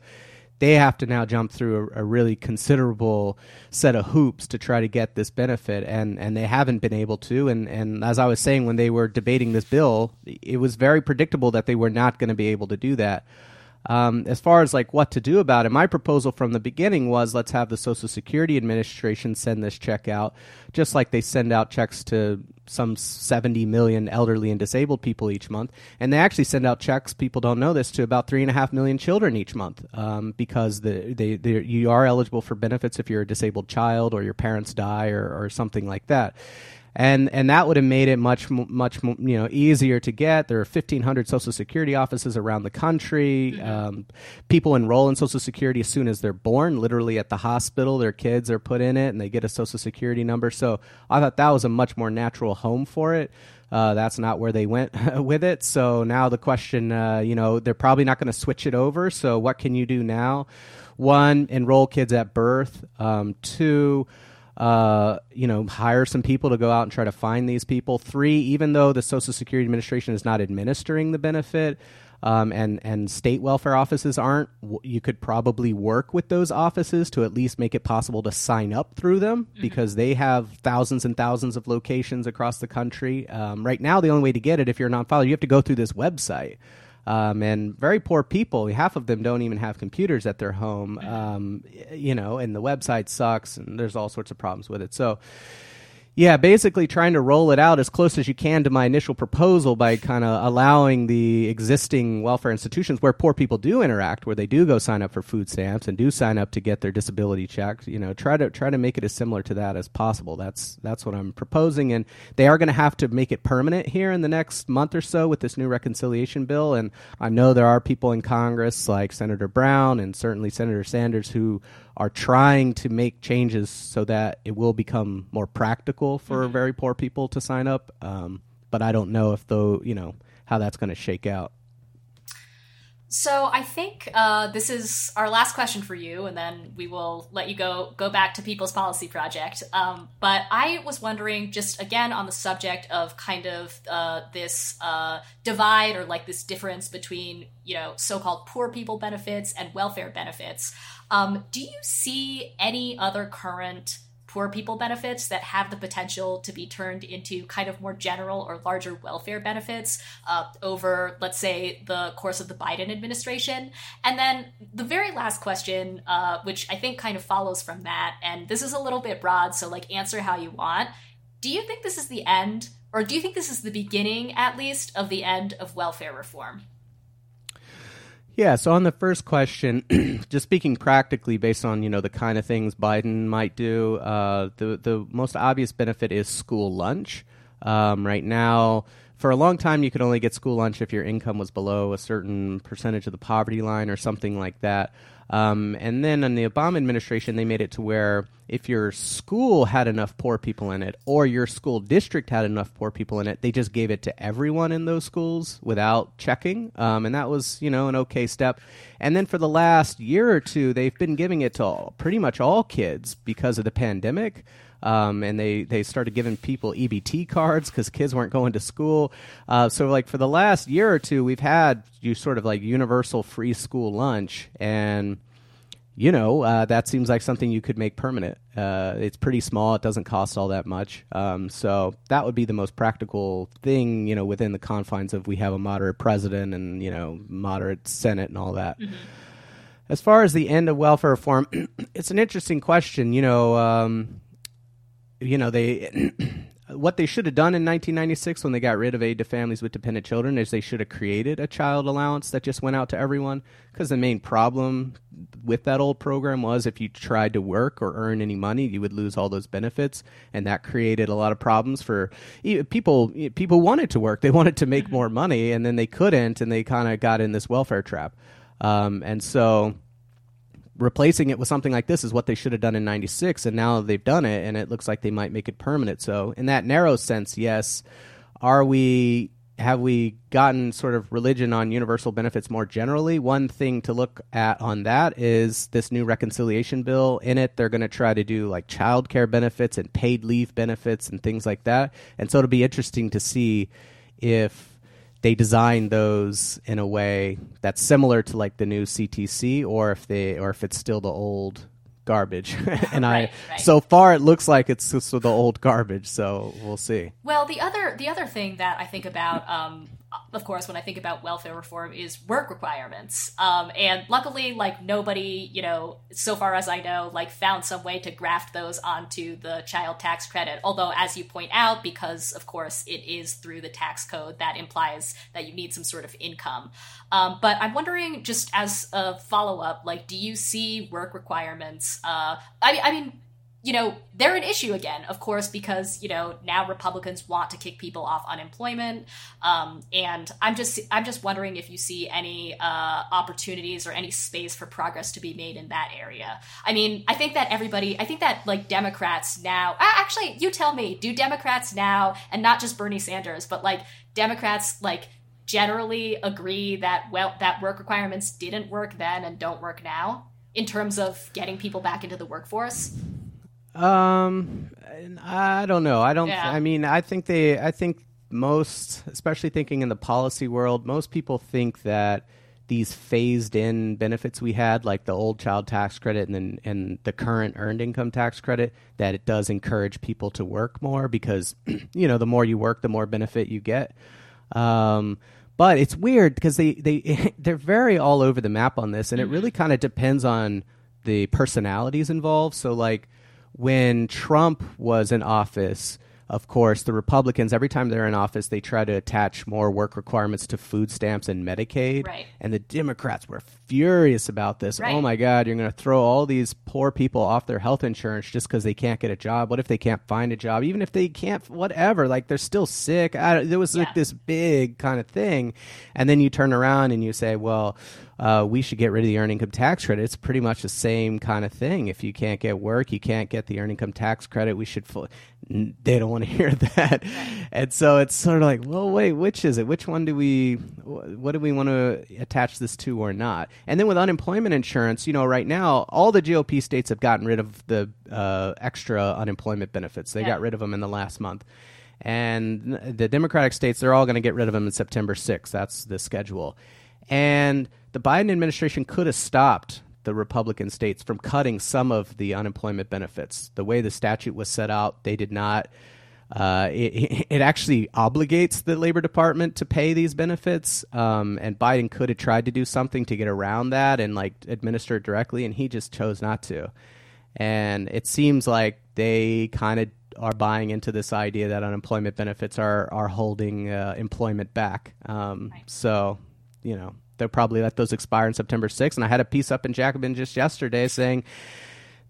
they have to now jump through a, a really considerable set of hoops to try to get this benefit and and they haven't been able to. And and as I was saying when they were debating this bill it was very predictable that they were not going to be able to do that um, as far as like what to do about it, my proposal from the beginning was let's have the Social Security Administration send this check out, just like they send out checks to some 70 million elderly and disabled people each month. And they actually send out checks, people don't know this, to about three and a half million children each month um, because the, they, you are eligible for benefits if you're a disabled child or your parents die or, or something like that. And and that would have made it much much you know easier to get. There are 1,500 Social Security offices around the country. Mm-hmm. Um, people enroll in Social Security as soon as they're born, literally at the hospital. Their kids are put in it, and they get a Social Security number. So I thought that was a much more natural home for it. Uh, that's not where they went with it. So now the question, uh, you know, they're probably not going to switch it over. So what can you do now? One, enroll kids at birth. Um, two, uh, you know, hire some people to go out and try to find these people. Three, even though the Social Security Administration is not administering the benefit, um, and and state welfare offices aren't, you could probably work with those offices to at least make it possible to sign up through them mm-hmm. because they have thousands and thousands of locations across the country. Um, right now, the only way to get it, if you're a non-filer, you have to go through this website um, and very poor people. Half of them don't even have computers at their home, um, you know, and the website sucks, and there's all sorts of problems with it. So yeah, basically trying to roll it out as close as you can to my initial proposal by kind of allowing the existing welfare institutions where poor people do interact, where they do go sign up for food stamps and do sign up to get their disability checks. You know, try to try to make it as similar to that as possible. That's that's what I'm proposing, and they are going to have to make it permanent here in the next month or so with this new reconciliation bill. And I know there are people in Congress like Senator Brown and certainly Senator Sanders who are trying to make changes so that it will become more practical for mm-hmm. very poor people to sign up. Um, but I don't know if though you know how that's going to shake out. So I think uh, this is our last question for you, and then we will let you go go back to People's Policy Project. Um, but I was wondering, just again on the subject of kind of uh, this uh, divide or like this difference between you know so-called poor people benefits and welfare benefits. Um, do you see any other current poor people benefits that have the potential to be turned into kind of more general or larger welfare benefits uh, over, let's say, the course of the Biden administration? And then the very last question, uh, which I think kind of follows from that, and this is a little bit broad, so like answer how you want. Do you think this is the end, or do you think this is the beginning, at least, of the end of welfare reform? Yeah, so on the first question, just speaking practically based on, you know, the kind of things Biden might do, uh, the, the most obvious benefit is school lunch. Um, right now, for a long time, you could only get school lunch if your income was below a certain percentage of the poverty line or something like that. Um, and then in the Obama administration, they made it to where if your school had enough poor people in it or your school district had enough poor people in it, they just gave it to everyone in those schools without checking. Um, and that was, you know, an okay step. And then for the last year or two, they've been giving it to all, pretty much all kids because of the pandemic. Um, and they, they started giving people EBT cards because kids weren't going to school. Uh, so, like, for the last year or two, we've had you sort of like universal free school lunch. And, you know, uh, that seems like something you could make permanent. Uh, it's pretty small, it doesn't cost all that much. Um, so, that would be the most practical thing, you know, within the confines of we have a moderate president and, you know, moderate Senate and all that. Mm-hmm. As far as the end of welfare reform, it's an interesting question. You know, um, you know they what they should have done in 1996 when they got rid of aid to families with dependent children is they should have created a child allowance that just went out to everyone. Because the main problem with that old program was if you tried to work or earn any money you would lose all those benefits. And that created a lot of problems for people people wanted to work. They wanted to make more money and then they couldn't and they kind of got in this welfare trap. Um, and so replacing it with something like this is what they should have done in 96 and now they've done it and it looks like they might make it permanent. So in that narrow sense yes. Are we have we gotten sort of religion on universal benefits more generally? One thing to look at on that is this new reconciliation bill. In it they're going to try to do like child care benefits and paid leave benefits and things like that. And so it'll be interesting to see if they design those in a way that's similar to like the new CTC, or if they, or if it's still the old garbage. and right, I, right. so far, it looks like it's just the old garbage. So we'll see. Well, the other, the other thing that I think about, um, of course, when I think about welfare reform, is work requirements. Um, and luckily, like nobody, you know, so far as I know, like found some way to graft those onto the child tax credit. Although, as you point out, because of course it is through the tax code, that implies that you need some sort of income. Um, but I'm wondering, just as a follow up, like, do you see work requirements? Uh, I, I mean, you know, they're an issue again, of course, because you know now Republicans want to kick people off unemployment, um, and I'm just I'm just wondering if you see any uh, opportunities or any space for progress to be made in that area. I mean, I think that everybody, I think that like Democrats now, actually, you tell me, do Democrats now, and not just Bernie Sanders, but like Democrats like generally agree that well that work requirements didn't work then and don't work now in terms of getting people back into the workforce? Um, I don't know. I don't. Yeah. I mean, I think they. I think most, especially thinking in the policy world, most people think that these phased-in benefits we had, like the old child tax credit and then and the current earned income tax credit, that it does encourage people to work more because you know the more you work, the more benefit you get. Um, but it's weird because they they they're very all over the map on this, and it really mm-hmm. kind of depends on the personalities involved. So like when Trump was in office, of course, the Republicans, every time they're in office, they try to attach more work requirements to food stamps and Medicaid. Right. And the Democrats were furious about this. Oh, right. Oh my God, you're going to throw all these poor people off their health insurance just because they can't get a job. What if they can't find a job? Even if they can't, whatever, like they're still sick. I, there was like this big kind of thing. And then you turn around and you say, well, uh, we should get rid of the earned income tax credit. It's pretty much the same kind of thing. If you can't get work, you can't get the earned income tax credit. We should. They don't want to hear that, and so it's sort of like, well, wait, which is it? Which one do we? What do we want to attach this to or not? And then with unemployment insurance, you know, right now all the GOP states have gotten rid of the uh, extra unemployment benefits. They yeah. got rid of them in the last month. And the Democratic states, they're all going to get rid of them in September 6th. That's the schedule. And the Biden administration could have stopped the Republican states from cutting some of the unemployment benefits. The way the statute was set out, they did not. Uh, it, it, actually obligates the Labor Department to pay these benefits, um, and Biden could have tried to do something to get around that and like administer it directly, and he just chose not to. And it seems like they kind of are buying into this idea that unemployment benefits are are holding uh, employment back. Um. So, you know, they'll probably let those expire in September 6th. And I had a piece up in Jacobin just yesterday saying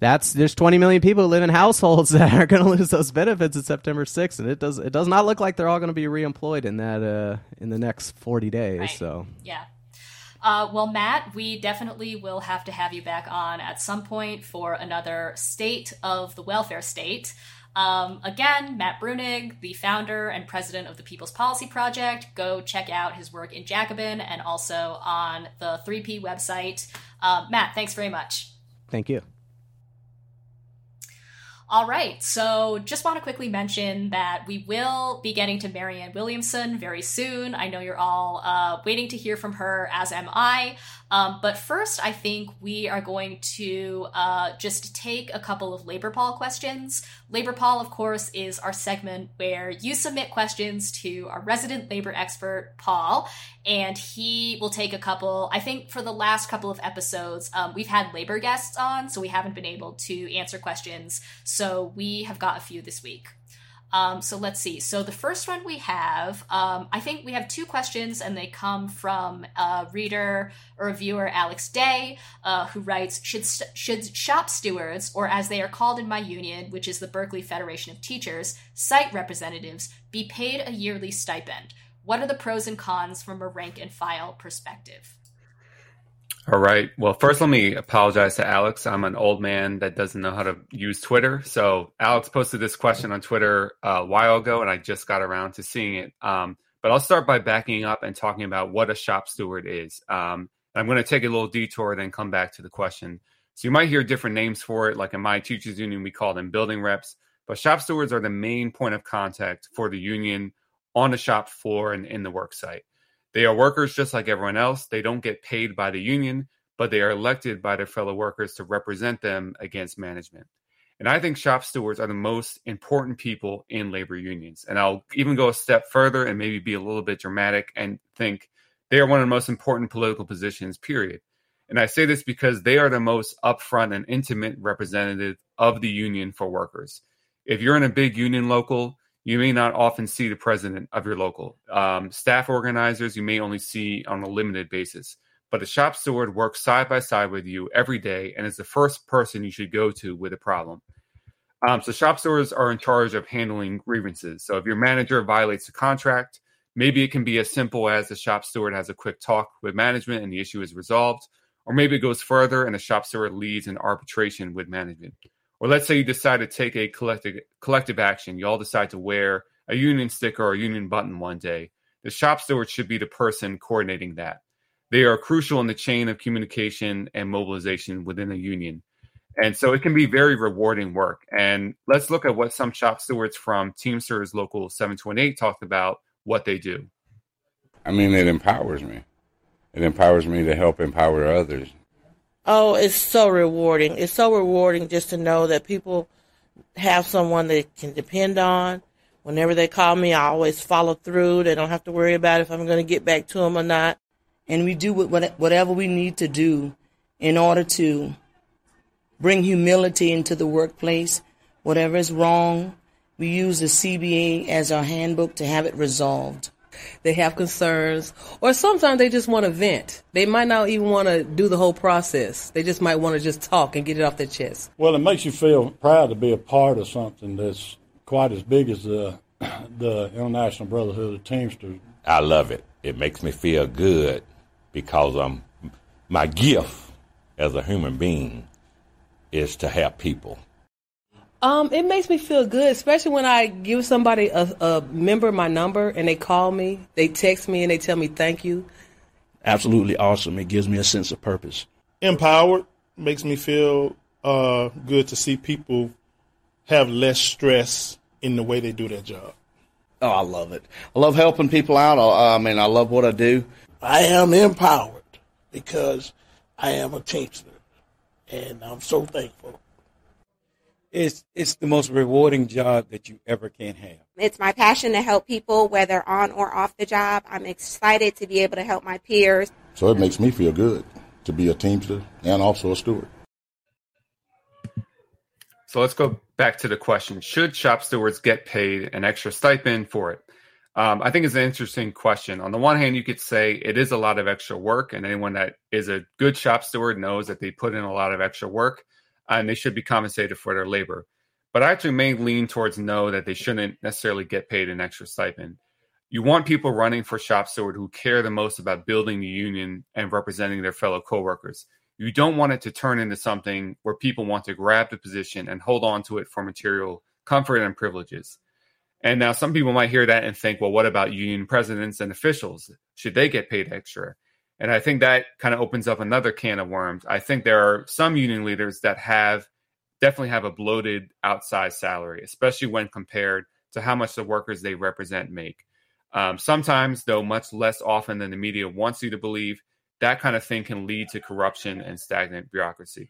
that's there's 20 million people who live in households that are going to lose those benefits in September 6th, and it does it does not look like they're all going to be reemployed in that uh, in the next 40 days. Right. So yeah. Uh, well, Matt, we definitely will have to have you back on at some point for another state of the welfare state. Um, again, Matt Bruenig, the founder and president of the People's Policy Project. Go check out his work in Jacobin and also on the 3P website. Uh, Matt, thanks very much. Thank you. All right, so just want to quickly mention that we will be getting to Marianne Williamson very soon. I know you're all uh, waiting to hear from her, as am I. Um, but first, I think we are going to uh, just take a couple of Labor Poll questions. Labor Poll, of course, is our segment where you submit questions to our resident labor expert, Paul, and he will take a couple. I think for the last couple of episodes, um, we've had labor guests on, so we haven't been able to answer questions. So we have got a few this week. Um, so let's see. So the first one we have, um, I think we have two questions, and they come from a reader or viewer, Alex Day, uh, who writes: Should should shop stewards, or as they are called in my union, which is the Berkeley Federation of Teachers, site representatives, be paid a yearly stipend? What are the pros and cons from a rank and file perspective? All right. Well, first, let me apologize to Alex. I'm an old man that doesn't know how to use Twitter. So, Alex posted this question on Twitter a while ago, and I just got around to seeing it. Um, but I'll start by backing up and talking about what a shop steward is. Um, I'm going to take a little detour, then come back to the question. So, you might hear different names for it. Like in my teachers union, we call them building reps. But shop stewards are the main point of contact for the union on the shop floor and in the work site. They are workers just like everyone else. They don't get paid by the union, but they are elected by their fellow workers to represent them against management. And I think shop stewards are the most important people in labor unions. And I'll even go a step further and maybe be a little bit dramatic and think they are one of the most important political positions, period. And I say this because they are the most upfront and intimate representative of the union for workers. If you're in a big union local, you may not often see the president of your local. Um, staff organizers you may only see on a limited basis, but a shop steward works side by side with you every day and is the first person you should go to with a problem. Um, so shop stewards are in charge of handling grievances. So if your manager violates the contract, maybe it can be as simple as the shop steward has a quick talk with management and the issue is resolved. Or maybe it goes further and the shop steward leads an arbitration with management. Or let's say you decide to take a collective collective action. You all decide to wear a union sticker or a union button one day. The shop steward should be the person coordinating that. They are crucial in the chain of communication and mobilization within a union. And so it can be very rewarding work. And let's look at what some shop stewards from Teamsters Local 728 talked about what they do. I mean, it empowers me. It empowers me to help empower others. Oh, it's so rewarding. It's so rewarding just to know that people have someone they can depend on. Whenever they call me, I always follow through. They don't have to worry about if I'm going to get back to them or not. And we do whatever we need to do in order to bring humility into the workplace. Whatever is wrong, we use the CBA as our handbook to have it resolved. They have concerns, or sometimes they just want to vent. They might not even want to do the whole process. They just might want to just talk and get it off their chest. Well, it makes you feel proud to be a part of something that's quite as big as the the International Brotherhood of Teamsters. I love it. It makes me feel good because I'm my gift as a human being is to help people. Um, it makes me feel good, especially when I give somebody a, a member my number and they call me, they text me, and they tell me thank you. Absolutely awesome. It gives me a sense of purpose. Empowered makes me feel uh, good to see people have less stress in the way they do their job. Oh, I love it. I love helping people out. I, I mean, I love what I do. I am empowered because I am a teamster and I'm so thankful. It's it's the most rewarding job that you ever can have. It's my passion to help people, whether on or off the job. I'm excited to be able to help my peers. So it makes me feel good to be a teamster and also a steward. So let's go back to the question: Should shop stewards get paid an extra stipend for it? Um, I think it's an interesting question. On the one hand, you could say it is a lot of extra work, and anyone that is a good shop steward knows that they put in a lot of extra work Uh, and they should be compensated for their labor. But I actually may lean towards no, that they shouldn't necessarily get paid an extra stipend. You want people running for shop steward who care the most about building the union and representing their fellow coworkers. You don't want it to turn into something where people want to grab the position and hold on to it for material comfort and privileges. And now some people might hear that and think, well, what about union presidents and officials? Should they get paid extra? And I think that kind of opens up another can of worms. I think there are some union leaders that have definitely have a bloated outsized salary, especially when compared to how much the workers they represent make. Um, sometimes, though, much less often than the media wants you to believe, that kind of thing can lead to corruption and stagnant bureaucracy.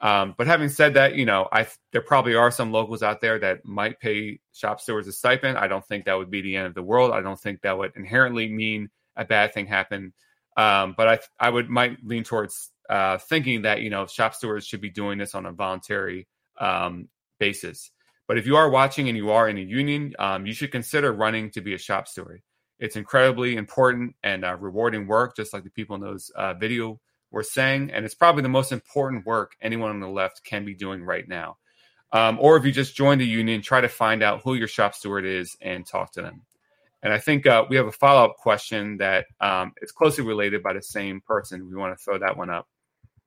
Um, but having said that, you know, I there probably are some locals out there that might pay shop stewards a stipend. I don't think that would be the end of the world. I don't think that would inherently mean a bad thing happen. Um, but I I would might lean towards uh, thinking that you know shop stewards should be doing this on a voluntary um, basis. But if you are watching and you are in a union, um, you should consider running to be a shop steward. It's incredibly important and uh, rewarding work, just like the people in those uh, video we're saying, and it's probably the most important work anyone on the left can be doing right now. Um, or if you just joined the union, try to find out who your shop steward is and talk to them. And I think uh, we have a follow up question that um, is closely related by the same person. We want to throw that one up.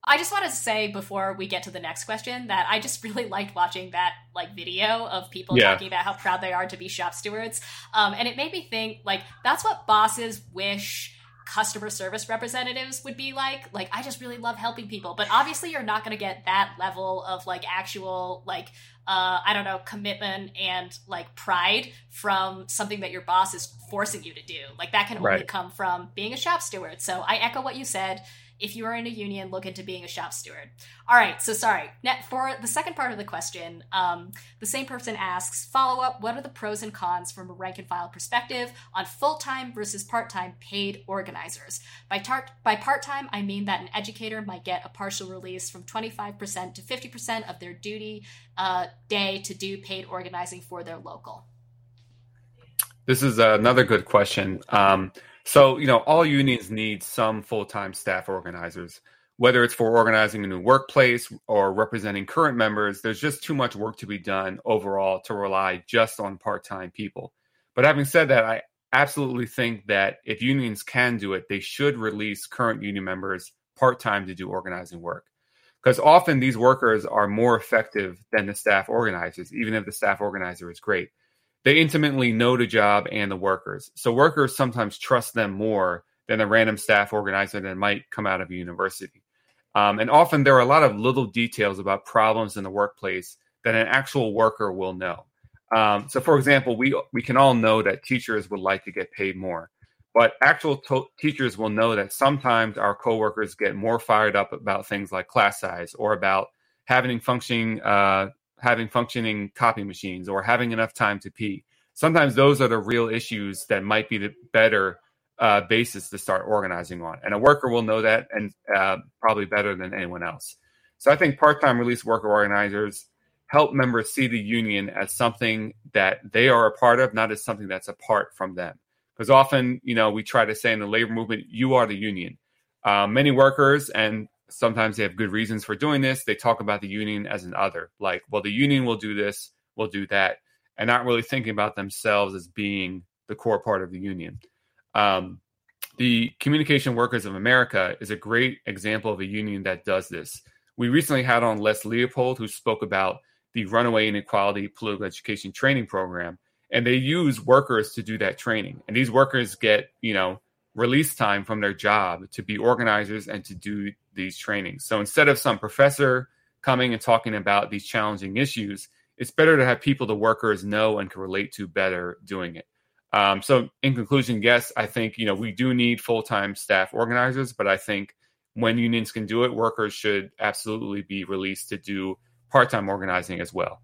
I just want to say before we get to the next question that I just really liked watching that like video of people yeah. talking about how proud they are to be shop stewards, um, and it made me think like that's what bosses wish customer service representatives would be like. Like, I just really love helping people, but obviously, you're not going to get that level of like actual, like, uh, I don't know, commitment and like pride from something that your boss is forcing you to do. Like, that can only right. come from being a shop steward. So, I echo what you said if you are in a union, look into being a shop steward. All right, so sorry. For the second part of the question, um, the same person asks follow up What are the pros and cons from a rank and file perspective on full time versus part time paid organizers? By, tar- by part time, I mean that an educator might get a partial release from 25% to 50% of their duty uh, day to do paid organizing for their local. This is another good question. Um, so, you know, all unions need some full time staff organizers. whether it's for organizing a new workplace or representing current members, there's just too much work to be done overall to rely just on part time people. But having said that, I absolutely think that if unions can do it, they should release current union members part time to do organizing work. Because often these workers are more effective than the staff organizers, even if the staff organizer is great. They intimately know the job and the workers. So workers sometimes trust them more than a random staff organizer that might come out of a university. Um, and often there are a lot of little details about problems in the workplace that an actual worker will know. Um, so, for example, we we can all know that teachers would like to get paid more, but actual to- teachers will know that sometimes our coworkers get more fired up about things like class size or about having functioning uh, having functioning copy machines or having enough time to pee. Sometimes those are the real issues that might be the better uh, basis to start organizing on. And a worker will know that and uh, probably better than anyone else. So I think part time release worker organizers help members see the union as something that they are a part of, not as something that's apart from them. Because often, you know, we try to say in the labor movement, you are the union. Uh, many workers, and sometimes they have good reasons for doing this, they talk about the union as an other, like, well, the union will do this, will do that, and not really thinking about themselves as being the core part of the union. Um, the Communication Workers of America is a great example of a union that does this. We recently had on Les Leopold, who spoke about the Runaway Inequality Political Education Training Program, and they use workers to do that training. And these workers get, you know, release time from their job to be organizers and to do these trainings. So instead of some professor coming and talking about these challenging issues, it's better to have people the workers know and can relate to better doing it. Um, so, in conclusion, yes, I think you know we do need full time staff organizers, but I think when unions can do it, workers should absolutely be released to do part time organizing as well.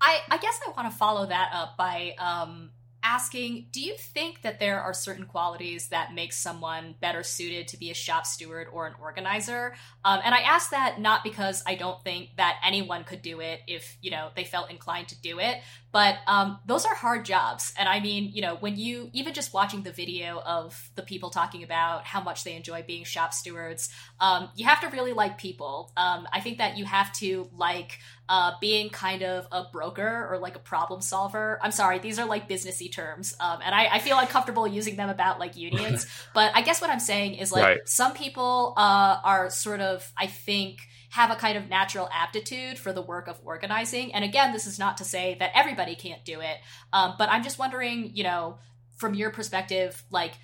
I, I guess I want to follow that up by um, asking do you think that there are certain qualities that make someone better suited to be a shop steward or an organizer? Um, and i ask that not because i don't think that anyone could do it if you know they felt inclined to do it but um, those are hard jobs and i mean you know when you even just watching the video of the people talking about how much they enjoy being shop stewards um, you have to really like people um, i think that you have to like uh, being kind of a broker or like a problem solver. I'm sorry, these are like businessy terms, um, and I, I, feel uncomfortable using them about like unions. but I guess what I'm saying is like right. some people uh, are sort of, I think, have a kind of natural aptitude for the work of organizing. And again, this is not to say that everybody can't do it, um, but I'm just wondering, you know, from your perspective, like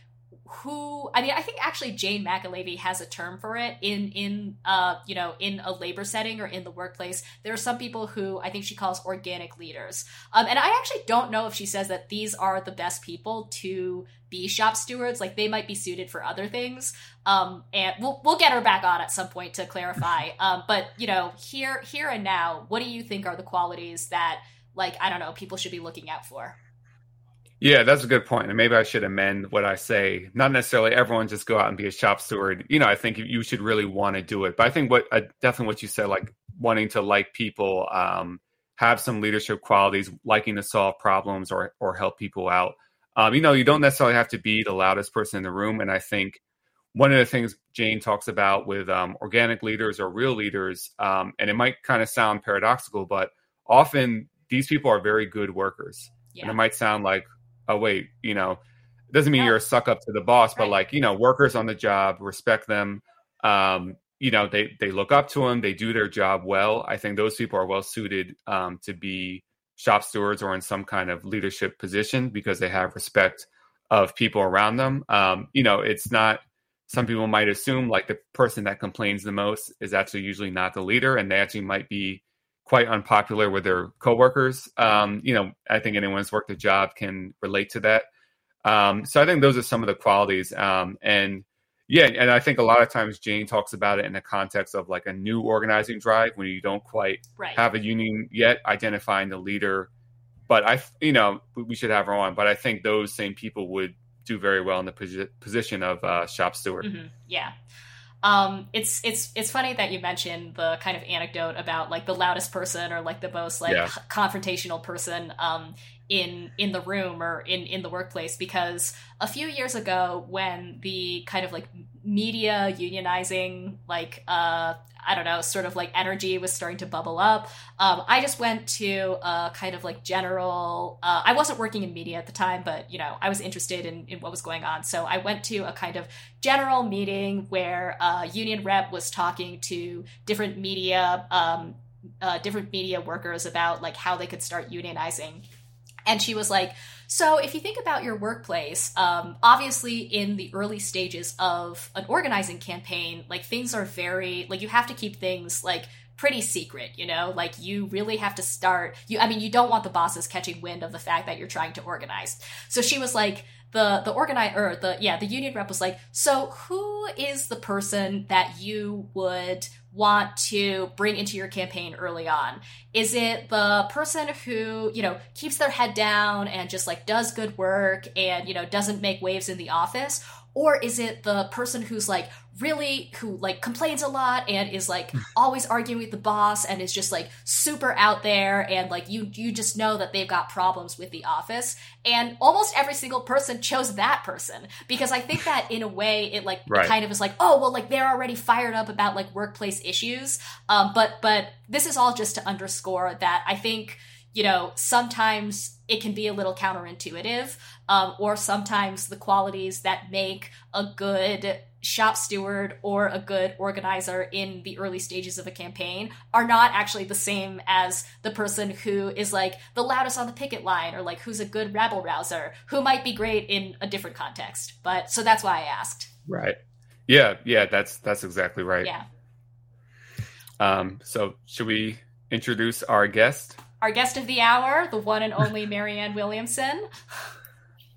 who I mean I think actually Jane McAlevey has a term for it in in uh you know in a labor setting or in the workplace there are some people who I think she calls organic leaders um and I actually don't know if she says that these are the best people to be shop stewards like they might be suited for other things um and we'll we'll get her back on at some point to clarify um but you know here here and now what do you think are the qualities that like I don't know people should be looking out for yeah, that's a good point. And maybe I should amend what I say. Not necessarily everyone just go out and be a shop steward. You know, I think you should really want to do it. But I think what uh, definitely what you said, like wanting to like people, um, have some leadership qualities, liking to solve problems or or help people out. Um, you know, you don't necessarily have to be the loudest person in the room. And I think one of the things Jane talks about with um, organic leaders or real leaders, um, and it might kind of sound paradoxical, but often these people are very good workers. Yeah. And it might sound like oh wait, you know, it doesn't mean you're a suck up to the boss, but like you know, workers on the job respect them. Um, you know, they they look up to them, they do their job well. I think those people are well suited um, to be shop stewards or in some kind of leadership position because they have respect of people around them. Um, you know, it's not. Some people might assume like the person that complains the most is actually usually not the leader, and they actually might be quite unpopular with their coworkers. Um, you know, I think anyone who's worked a job can relate to that. Um, so I think those are some of the qualities. Um, and yeah, and I think a lot of times Jane talks about it in the context of like a new organizing drive when you don't quite right. have a union yet, identifying the leader. But I, you know, we should have her on. But I think those same people would do very well in the posi- position of uh, shop steward. Mm-hmm. Yeah. Um, it's it's it's funny that you mentioned the kind of anecdote about like the loudest person or like the most like yeah. confrontational person um, in in the room or in in the workplace because a few years ago when the kind of like media unionizing, like uh, I don't know, sort of like energy was starting to bubble up. Um, I just went to a kind of like general. Uh, I wasn't working in media at the time, but you know, I was interested in, in what was going on. So I went to a kind of general meeting where a union rep was talking to different media, um, uh, different media workers about like how they could start unionizing, and she was like so, if you think about your workplace, um, obviously in the early stages of an organizing campaign, like things are very, like you have to keep things like pretty secret, you know? Like you really have to start you I mean you don't want the bosses catching wind of the fact that you're trying to organize. So she was like the the organize or the yeah, the union rep was like, "So who is the person that you would want to bring into your campaign early on? Is it the person who, you know, keeps their head down and just like does good work and, you know, doesn't make waves in the office? Or is it the person who's like really who like complains a lot and is like always arguing with the boss and is just like super out there and like you you just know that they've got problems with the office? And almost every single person chose that person because i think that in a way it like right. kind of is like oh well like they're already fired up about like workplace issues. Um but but this is all just to underscore that i think you know, sometimes it can be a little counterintuitive, um, or sometimes the qualities that make a good shop steward or a good organizer in the early stages of a campaign are not actually the same as the person who is like the loudest on the picket line or like who's a good rabble rouser who might be great in a different context. But so that's why I asked. Right. Yeah, yeah, that's that's exactly right. Yeah. Um, so should we introduce our guest? Our guest of the hour, the one and only Marianne Williamson.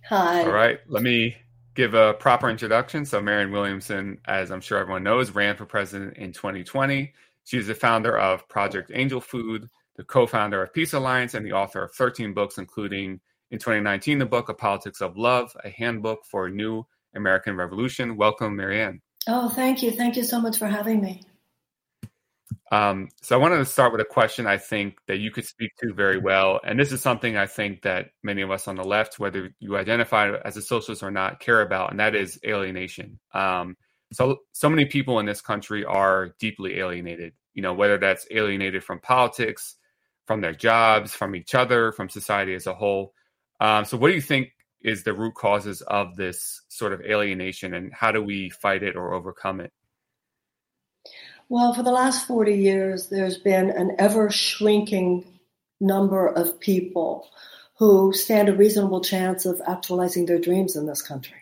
Hi. All right, let me give a proper introduction. So, Marianne Williamson, as I'm sure everyone knows, ran for president in 2020. She's the founder of Project Angel Food, the co founder of Peace Alliance, and the author of 13 books, including in 2019 the book A Politics of Love, a handbook for a new American Revolution. Welcome, Marianne. Oh, thank you. Thank you so much for having me. Um, so I wanted to start with a question I think that you could speak to very well, and this is something I think that many of us on the left, whether you identify as a socialist or not, care about, and that is alienation. Um, so so many people in this country are deeply alienated. You know, whether that's alienated from politics, from their jobs, from each other, from society as a whole. Um, so, what do you think is the root causes of this sort of alienation, and how do we fight it or overcome it? Well, for the last 40 years, there's been an ever shrinking number of people who stand a reasonable chance of actualizing their dreams in this country.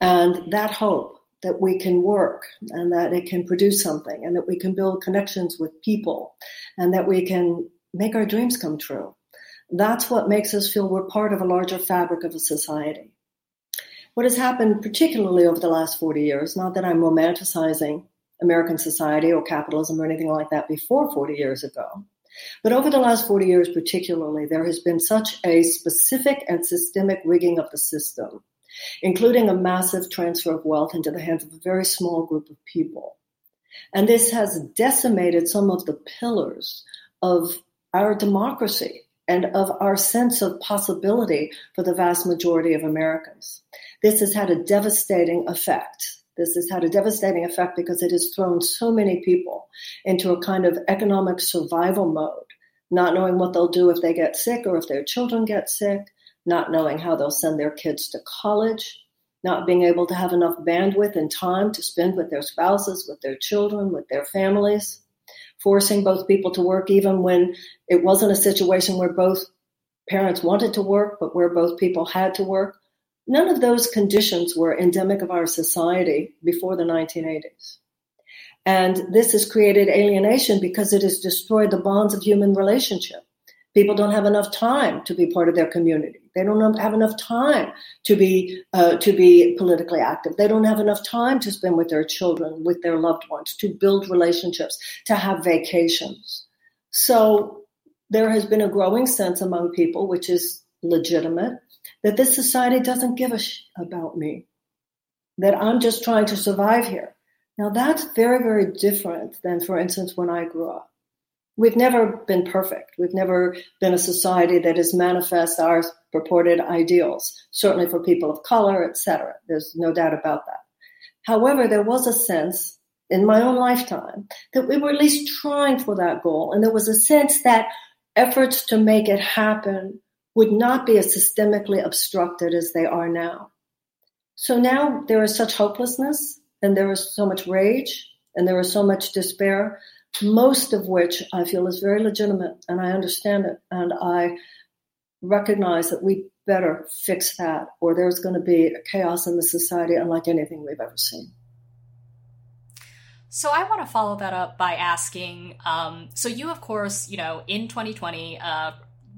And that hope that we can work and that it can produce something and that we can build connections with people and that we can make our dreams come true. That's what makes us feel we're part of a larger fabric of a society. What has happened, particularly over the last 40 years, not that I'm romanticizing American society or capitalism or anything like that before 40 years ago. But over the last 40 years, particularly, there has been such a specific and systemic rigging of the system, including a massive transfer of wealth into the hands of a very small group of people. And this has decimated some of the pillars of our democracy and of our sense of possibility for the vast majority of Americans. This has had a devastating effect this has had a devastating effect because it has thrown so many people into a kind of economic survival mode, not knowing what they'll do if they get sick or if their children get sick, not knowing how they'll send their kids to college, not being able to have enough bandwidth and time to spend with their spouses, with their children, with their families, forcing both people to work even when it wasn't a situation where both parents wanted to work, but where both people had to work None of those conditions were endemic of our society before the 1980s. And this has created alienation because it has destroyed the bonds of human relationship. People don't have enough time to be part of their community. They don't have enough time to be uh, to be politically active. They don't have enough time to spend with their children, with their loved ones, to build relationships, to have vacations. So there has been a growing sense among people, which is legitimate, that this society doesn't give a sh- about me, that I'm just trying to survive here. Now that's very, very different than, for instance, when I grew up. We've never been perfect. We've never been a society that has manifest our purported ideals, certainly for people of color, etc. There's no doubt about that. However, there was a sense in my own lifetime that we were at least trying for that goal. And there was a sense that efforts to make it happen would not be as systemically obstructed as they are now. So now there is such hopelessness and there is so much rage and there is so much despair, most of which I feel is very legitimate and I understand it. And I recognize that we better fix that or there's going to be chaos in the society unlike anything we've ever seen. So I want to follow that up by asking. Um, so you, of course, you know, in 2020, uh,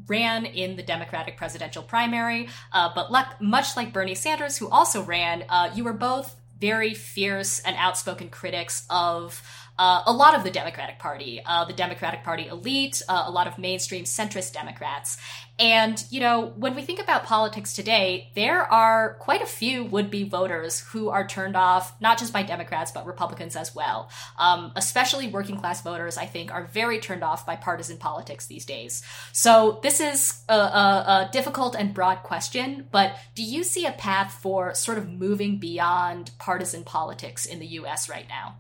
ran in the Democratic presidential primary, uh, but like, much like Bernie Sanders, who also ran, uh, you were both very fierce and outspoken critics of uh, a lot of the Democratic Party, uh, the Democratic Party elite, uh, a lot of mainstream centrist Democrats. And, you know, when we think about politics today, there are quite a few would be voters who are turned off, not just by Democrats, but Republicans as well. Um, especially working class voters, I think, are very turned off by partisan politics these days. So this is a, a, a difficult and broad question, but do you see a path for sort of moving beyond partisan politics in the US right now?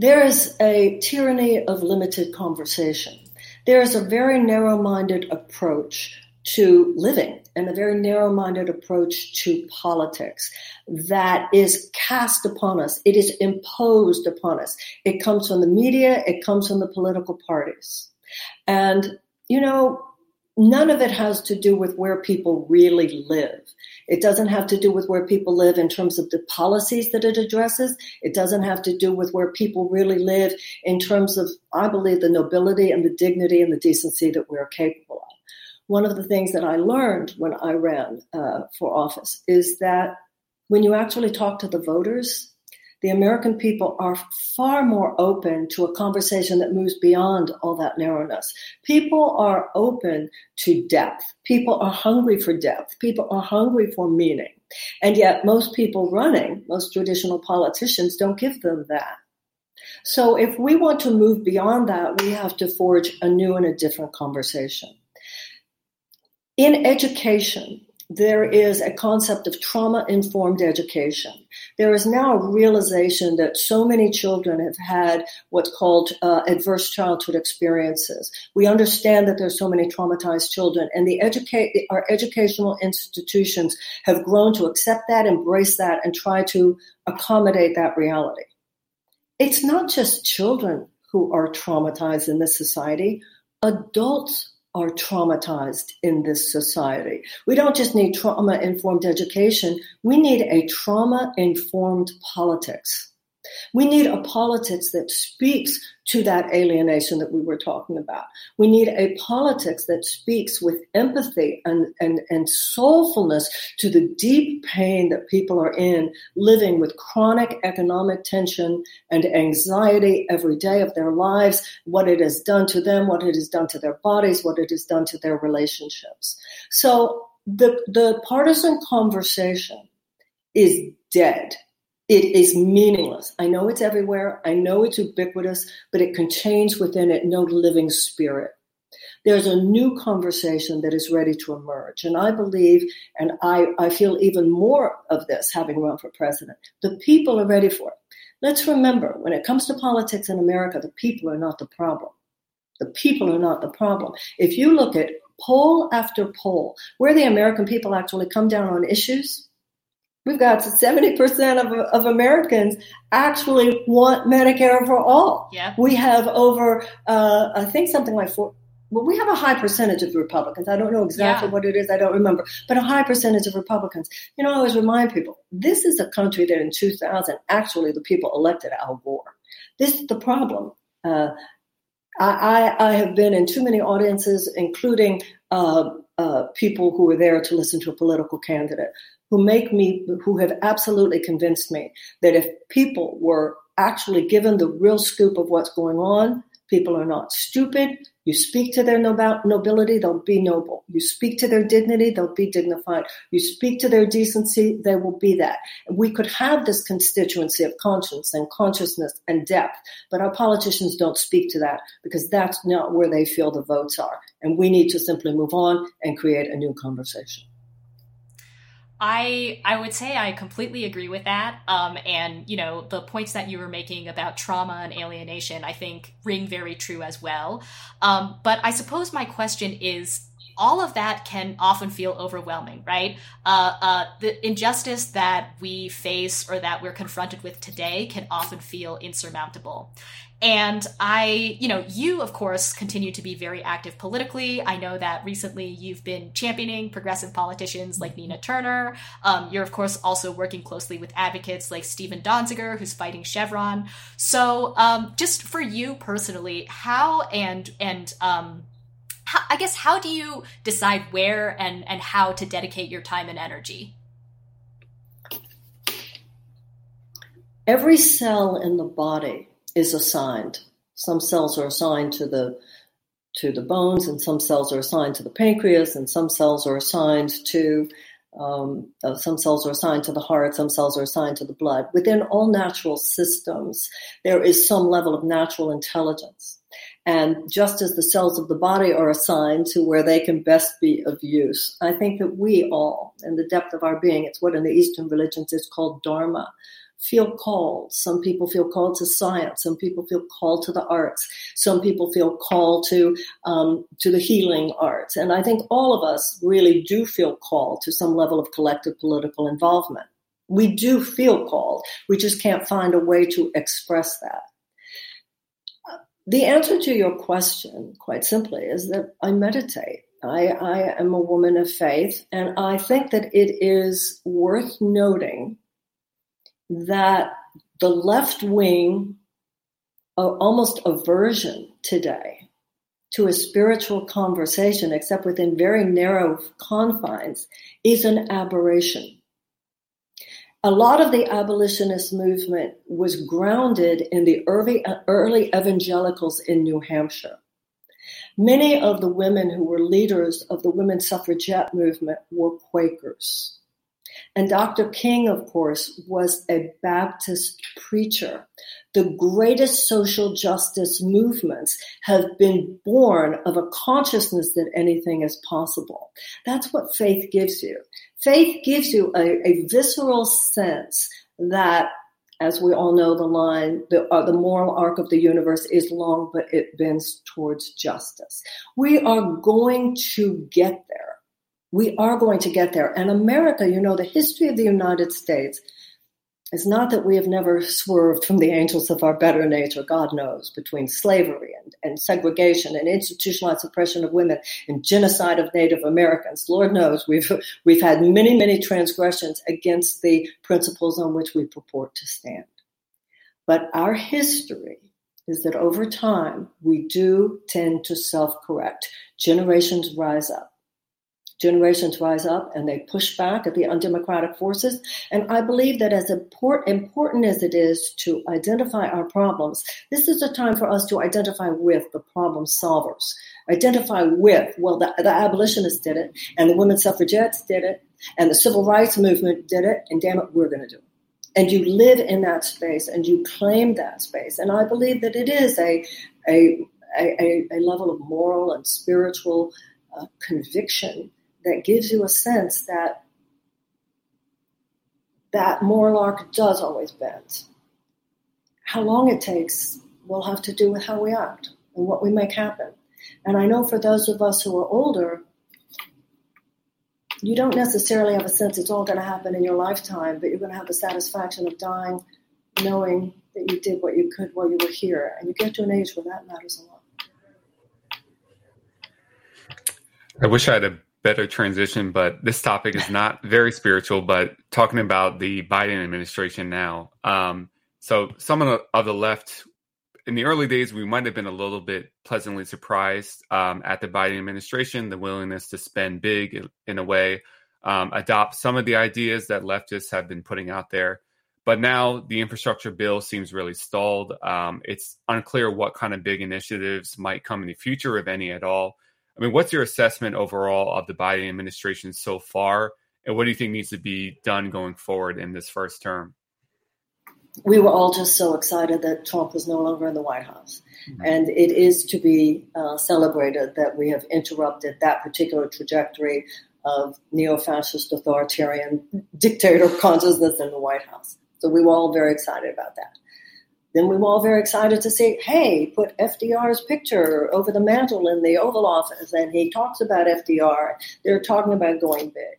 There is a tyranny of limited conversation. There is a very narrow minded approach to living and a very narrow minded approach to politics that is cast upon us. It is imposed upon us. It comes from the media, it comes from the political parties. And, you know, none of it has to do with where people really live. It doesn't have to do with where people live in terms of the policies that it addresses. It doesn't have to do with where people really live in terms of, I believe, the nobility and the dignity and the decency that we're capable of. One of the things that I learned when I ran uh, for office is that when you actually talk to the voters, the American people are far more open to a conversation that moves beyond all that narrowness. People are open to depth. People are hungry for depth. People are hungry for meaning. And yet, most people running, most traditional politicians, don't give them that. So, if we want to move beyond that, we have to forge a new and a different conversation. In education, there is a concept of trauma informed education. There is now a realization that so many children have had what's called uh, adverse childhood experiences. We understand that there's so many traumatized children, and the educate our educational institutions have grown to accept that, embrace that, and try to accommodate that reality. It's not just children who are traumatized in this society. Adults are traumatized in this society. We don't just need trauma informed education, we need a trauma informed politics. We need a politics that speaks to that alienation that we were talking about. We need a politics that speaks with empathy and, and, and soulfulness to the deep pain that people are in, living with chronic economic tension and anxiety every day of their lives, what it has done to them, what it has done to their bodies, what it has done to their relationships. So the, the partisan conversation is dead it is meaningless. I know it's everywhere. I know it's ubiquitous, but it contains within it no living spirit. There's a new conversation that is ready to emerge. And I believe, and I, I feel even more of this having run for president, the people are ready for it. Let's remember, when it comes to politics in America, the people are not the problem. The people are not the problem. If you look at poll after poll, where the American people actually come down on issues, We've got 70% of, of Americans actually want Medicare for all. Yeah. We have over, uh, I think something like four, well, we have a high percentage of Republicans. I don't know exactly yeah. what it is. I don't remember, but a high percentage of Republicans. You know, I always remind people, this is a country that in 2000, actually the people elected Al Gore. This is the problem. Uh, I, I, I, have been in too many audiences, including uh, uh, people who were there to listen to a political candidate who make me, who have absolutely convinced me that if people were actually given the real scoop of what's going on, people are not stupid. You speak to their nobility, they'll be noble. You speak to their dignity, they'll be dignified. You speak to their decency, they will be that. We could have this constituency of conscience and consciousness and depth, but our politicians don't speak to that because that's not where they feel the votes are. And we need to simply move on and create a new conversation. I I would say I completely agree with that. Um, and you know the points that you were making about trauma and alienation, I think ring very true as well. Um, but I suppose my question is. All of that can often feel overwhelming, right? Uh, uh, the injustice that we face or that we're confronted with today can often feel insurmountable. And I, you know, you, of course, continue to be very active politically. I know that recently you've been championing progressive politicians like Nina Turner. Um, you're, of course, also working closely with advocates like Stephen Donziger, who's fighting Chevron. So, um, just for you personally, how and, and, um, how, I guess, how do you decide where and, and how to dedicate your time and energy? Every cell in the body is assigned. Some cells are assigned to the to the bones, and some cells are assigned to the pancreas, and some cells are assigned to um, uh, some cells are assigned to the heart, some cells are assigned to the blood. Within all natural systems, there is some level of natural intelligence. And just as the cells of the body are assigned to where they can best be of use, I think that we all, in the depth of our being, it's what in the Eastern religions is called dharma, feel called. Some people feel called to science. Some people feel called to the arts. Some people feel called to um, to the healing arts. And I think all of us really do feel called to some level of collective political involvement. We do feel called. We just can't find a way to express that. The answer to your question, quite simply, is that I meditate. I, I am a woman of faith, and I think that it is worth noting that the left wing almost aversion today to a spiritual conversation, except within very narrow confines, is an aberration. A lot of the abolitionist movement was grounded in the early, early evangelicals in New Hampshire. Many of the women who were leaders of the women's suffragette movement were Quakers. And Dr. King, of course, was a Baptist preacher. The greatest social justice movements have been born of a consciousness that anything is possible. That's what faith gives you. Faith gives you a, a visceral sense that as we all know, the line, the, uh, the moral arc of the universe is long, but it bends towards justice. We are going to get there. We are going to get there. And America, you know, the history of the United States is not that we have never swerved from the angels of our better nature, God knows, between slavery and, and segregation and institutionalized oppression of women and genocide of Native Americans. Lord knows we've, we've had many, many transgressions against the principles on which we purport to stand. But our history is that over time, we do tend to self correct. Generations rise up generations rise up and they push back at the undemocratic forces. And I believe that as important as it is to identify our problems, this is a time for us to identify with the problem solvers. Identify with, well, the, the abolitionists did it, and the women suffragettes did it, and the civil rights movement did it, and damn it, we're going to do it. And you live in that space and you claim that space. And I believe that it is a, a, a, a level of moral and spiritual uh, conviction that gives you a sense that that moral arc does always bend. How long it takes will have to do with how we act and what we make happen. And I know for those of us who are older, you don't necessarily have a sense it's all going to happen in your lifetime, but you're going to have the satisfaction of dying knowing that you did what you could while you were here. And you get to an age where that matters a lot. I wish I had a better transition, but this topic is not very spiritual, but talking about the Biden administration now. Um, so, some of the, of the left in the early days, we might have been a little bit pleasantly surprised um, at the Biden administration, the willingness to spend big in a way, um, adopt some of the ideas that leftists have been putting out there. But now the infrastructure bill seems really stalled. Um, it's unclear what kind of big initiatives might come in the future, if any at all. I mean, what's your assessment overall of the Biden administration so far, and what do you think needs to be done going forward in this first term? We were all just so excited that Trump was no longer in the White House. Mm-hmm. And it is to be uh, celebrated that we have interrupted that particular trajectory of neo-fascist authoritarian dictator consciousness in the White House. So we were all very excited about that. Then we were all very excited to see, hey, put FDR's picture over the mantle in the Oval Office, and he talks about FDR. They're talking about going big.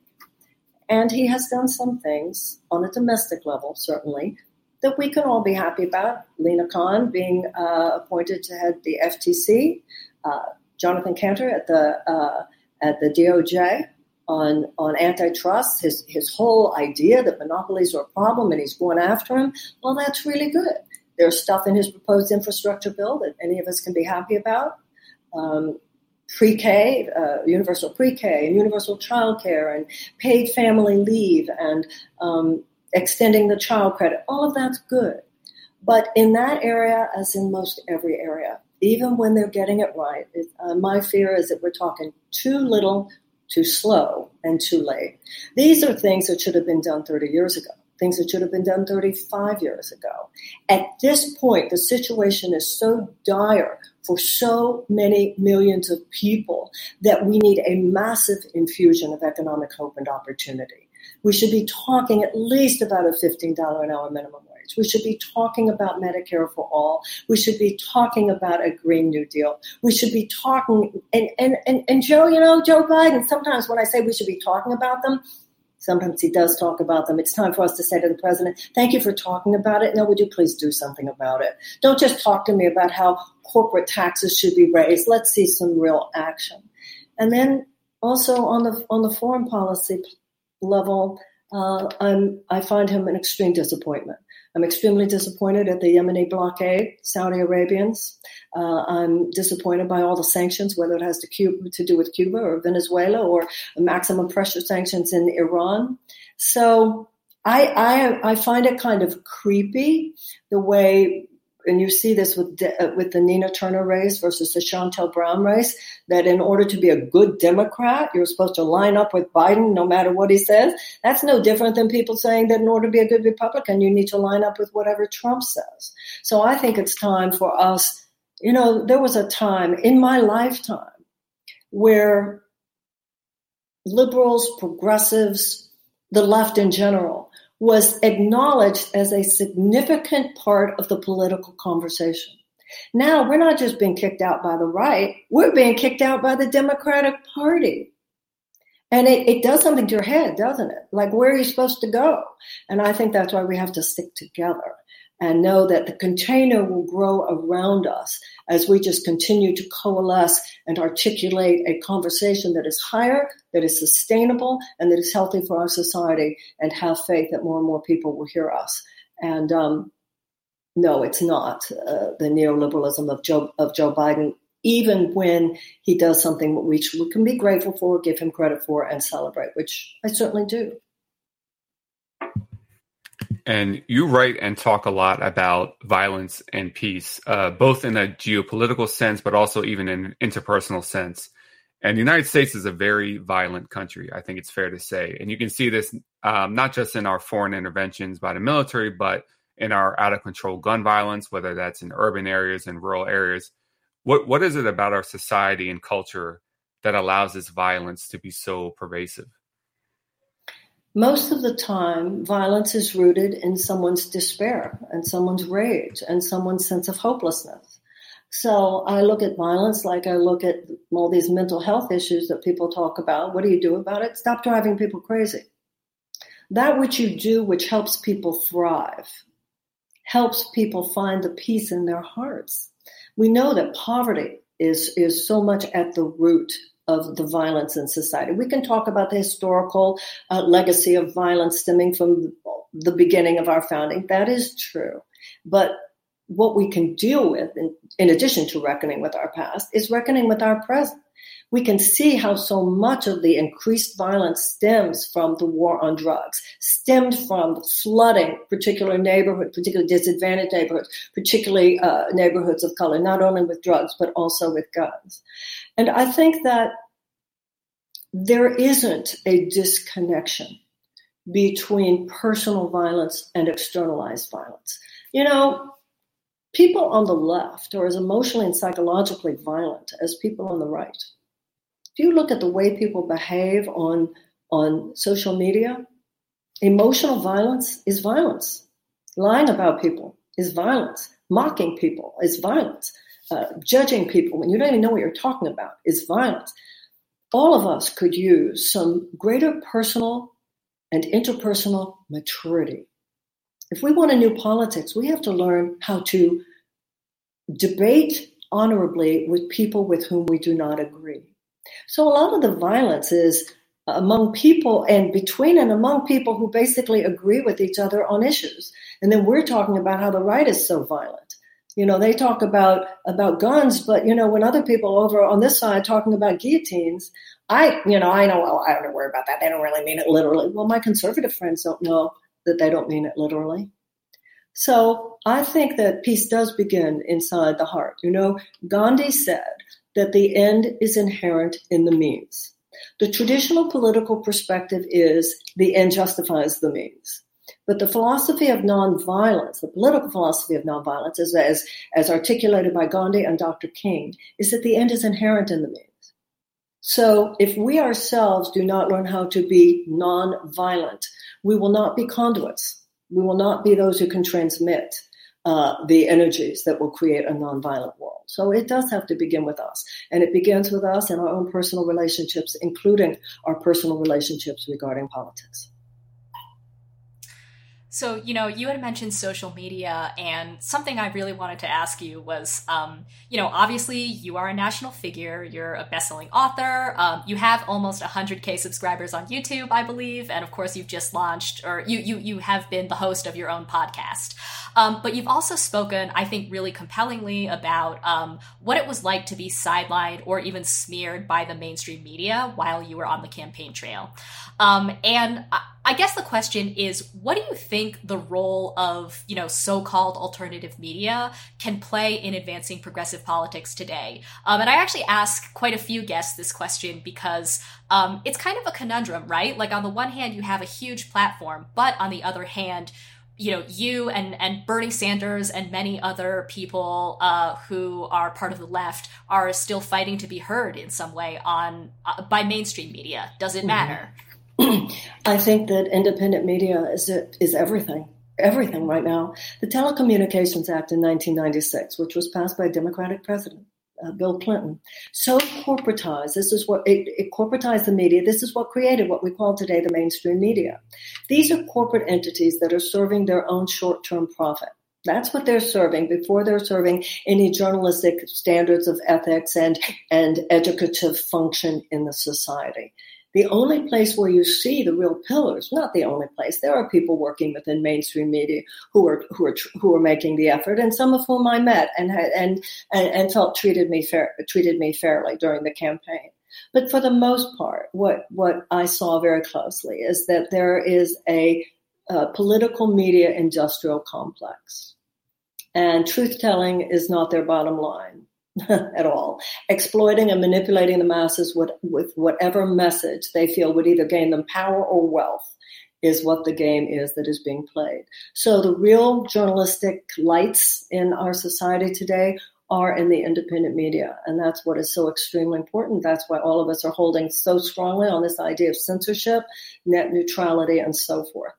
And he has done some things on a domestic level, certainly, that we can all be happy about. Lina Khan being uh, appointed to head the FTC, uh, Jonathan Kanter at the uh, at the DOJ on on antitrust. His his whole idea that monopolies are a problem and he's going after them. Well, that's really good. There's stuff in his proposed infrastructure bill that any of us can be happy about. Um, pre-K, uh, universal pre-K, and universal child care, and paid family leave, and um, extending the child credit. All of that's good. But in that area, as in most every area, even when they're getting it right, it, uh, my fear is that we're talking too little, too slow, and too late. These are things that should have been done 30 years ago, things that should have been done 35 years ago. At this point, the situation is so dire for so many millions of people that we need a massive infusion of economic hope and opportunity. We should be talking at least about a $15 an hour minimum wage. We should be talking about Medicare for all. We should be talking about a Green New Deal. We should be talking, and, and, and, and Joe, you know, Joe Biden, sometimes when I say we should be talking about them, Sometimes he does talk about them. It's time for us to say to the president, thank you for talking about it. Now, would you please do something about it? Don't just talk to me about how corporate taxes should be raised. Let's see some real action. And then also on the on the foreign policy level, uh, I'm, I find him an extreme disappointment. I'm extremely disappointed at the Yemeni blockade, Saudi Arabians. Uh, I'm disappointed by all the sanctions, whether it has to, Cuba, to do with Cuba or Venezuela or maximum pressure sanctions in Iran. So I, I, I find it kind of creepy the way and you see this with uh, with the Nina Turner race versus the Shontel Brown race, that in order to be a good Democrat, you're supposed to line up with Biden no matter what he says. That's no different than people saying that in order to be a good Republican, you need to line up with whatever Trump says. So I think it's time for us. You know, there was a time in my lifetime where liberals, progressives, the left in general was acknowledged as a significant part of the political conversation. Now we're not just being kicked out by the right, we're being kicked out by the Democratic Party. And it, it does something to your head, doesn't it? Like, where are you supposed to go? And I think that's why we have to stick together and know that the container will grow around us as we just continue to coalesce and articulate a conversation that is higher, that is sustainable, and that is healthy for our society, and have faith that more and more people will hear us. And um, no, it's not uh, the neoliberalism of Joe of Joe Biden. Even when he does something which we can be grateful for, give him credit for, and celebrate, which I certainly do. And you write and talk a lot about violence and peace, uh, both in a geopolitical sense, but also even in an interpersonal sense. And the United States is a very violent country, I think it's fair to say. And you can see this um, not just in our foreign interventions by the military, but in our out of control gun violence, whether that's in urban areas and rural areas. What what is it about our society and culture that allows this violence to be so pervasive? Most of the time, violence is rooted in someone's despair and someone's rage and someone's sense of hopelessness. So I look at violence like I look at all these mental health issues that people talk about. What do you do about it? Stop driving people crazy. That which you do, which helps people thrive, helps people find the peace in their hearts. We know that poverty is, is so much at the root of the violence in society. We can talk about the historical uh, legacy of violence stemming from the beginning of our founding. That is true. But what we can deal with, in, in addition to reckoning with our past, is reckoning with our present. We can see how so much of the increased violence stems from the war on drugs, stemmed from flooding particular neighborhoods, particularly disadvantaged neighborhoods, particularly uh, neighborhoods of color, not only with drugs, but also with guns. And I think that there isn't a disconnection between personal violence and externalized violence. You know, people on the left are as emotionally and psychologically violent as people on the right. If you look at the way people behave on on social media, emotional violence is violence. Lying about people is violence. Mocking people is violence. Uh, judging people when you don't even know what you're talking about is violence. All of us could use some greater personal and interpersonal maturity. If we want a new politics, we have to learn how to debate honorably with people with whom we do not agree. So a lot of the violence is among people and between and among people who basically agree with each other on issues. And then we're talking about how the right is so violent. You know, they talk about about guns, but you know, when other people over on this side talking about guillotines, I, you know, I know, well, I don't worry about that. They don't really mean it literally. Well, my conservative friends don't know that they don't mean it literally. So I think that peace does begin inside the heart. You know, Gandhi said that the end is inherent in the means. The traditional political perspective is the end justifies the means. But the philosophy of nonviolence, the political philosophy of nonviolence, is as, as articulated by Gandhi and Dr. King, is that the end is inherent in the means. So if we ourselves do not learn how to be nonviolent, we will not be conduits. We will not be those who can transmit uh, the energies that will create a nonviolent world. So it does have to begin with us. And it begins with us and our own personal relationships, including our personal relationships regarding politics. So, you know, you had mentioned social media, and something I really wanted to ask you was, um, you know, obviously you are a national figure, you're a best-selling author, um, you have almost 100k subscribers on YouTube, I believe, and of course you've just launched, or you you you have been the host of your own podcast. Um, but you've also spoken, I think, really compellingly about um, what it was like to be sidelined or even smeared by the mainstream media while you were on the campaign trail. Um, and I, I guess the question is, what do you think the role of, you know, so-called alternative media can play in advancing progressive politics today? Um, and I actually ask quite a few guests this question because um, it's kind of a conundrum, right? Like on the one hand, you have a huge platform, but on the other hand, you know you and and Bernie Sanders and many other people uh, who are part of the left are still fighting to be heard in some way on uh, by mainstream media. Does it mm-hmm. matter? Mm-hmm. I think that independent media is is everything. Everything right now. The Telecommunications Act in 1996, which was passed by a Democratic president, uh, Bill Clinton, so corporatized. This is what it, it corporatized the media. This is what created what we call today the mainstream media. These are corporate entities that are serving their own short term profit. That's what they're serving before they're serving any journalistic standards of ethics and, and educative function in the society the only place where you see the real pillars, not the only place, there are people working within mainstream media who are who are who are making the effort, and some of whom I met and and and, and felt treated me fair treated me fairly during the campaign. But for the most part, what what I saw very closely is that there is a, a political media industrial complex, and truth telling is not their bottom line. at all, exploiting and manipulating the masses with, with whatever message they feel would either gain them power or wealth is what the game is that is being played. So the real journalistic lights in our society today are in the independent media. And that's what is so extremely important. That's why all of us are holding so strongly on this idea of censorship, net neutrality, and so forth.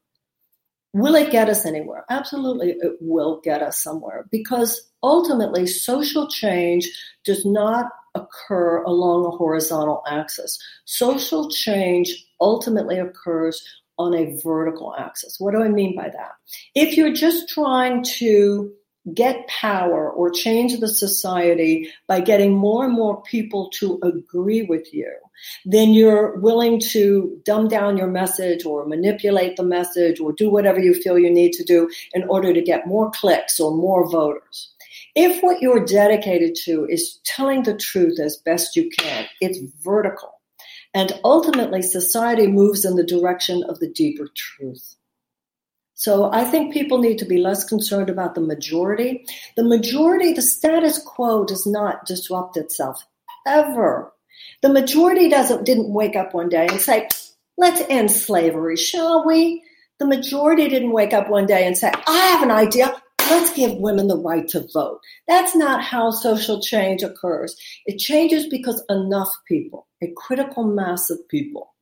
Will it get us anywhere? Absolutely, it will get us somewhere because ultimately social change does not occur along a horizontal axis. Social change ultimately occurs on a vertical axis. What do I mean by that? If you're just trying to get power or change the society by getting more and more people to agree with you, then you're willing to dumb down your message or manipulate the message or do whatever you feel you need to do in order to get more clicks or more voters. If what you're dedicated to is telling the truth as best you can, it's vertical. And ultimately, society moves in the direction of the deeper truth. So I think people need to be less concerned about the majority. The majority, the status quo does not disrupt itself ever. The majority doesn't didn't wake up one day and say, let's end slavery, shall we? The majority didn't wake up one day and say, I have an idea. Let's give women the right to vote. That's not how social change occurs. It changes because enough people a critical mass of people,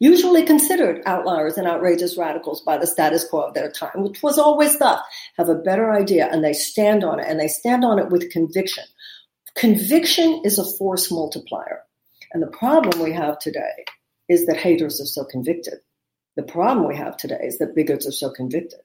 usually considered outliers and outrageous radicals by the status quo of their time, which was always thought, have a better idea and they stand on it and they stand on it with conviction. Conviction is a force multiplier. And the problem we have today is that haters are so convicted. The problem we have today is that bigots are so convicted.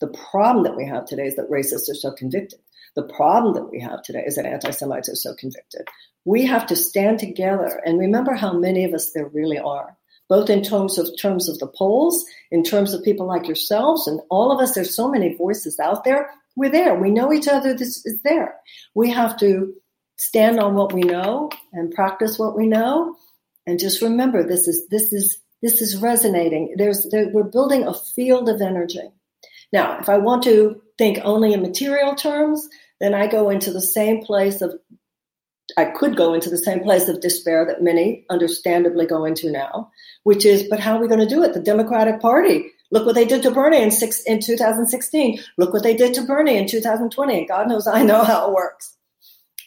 The problem that we have today is that racists are so convicted. The problem that we have today is that anti Semites are so convicted. We have to stand together and remember how many of us there really are, both in terms of terms of the polls, in terms of people like yourselves, and all of us. There's so many voices out there. We're there. We know each other. This is there. We have to stand on what we know and practice what we know, and just remember this is this is this is resonating. There's there, we're building a field of energy. Now, if I want to think only in material terms, then I go into the same place of, I could go into the same place of despair that many understandably go into now, which is, but how are we going to do it? The Democratic Party. Look what they did to Bernie in, six, in 2016. Look what they did to Bernie in 2020. And God knows I know how it works.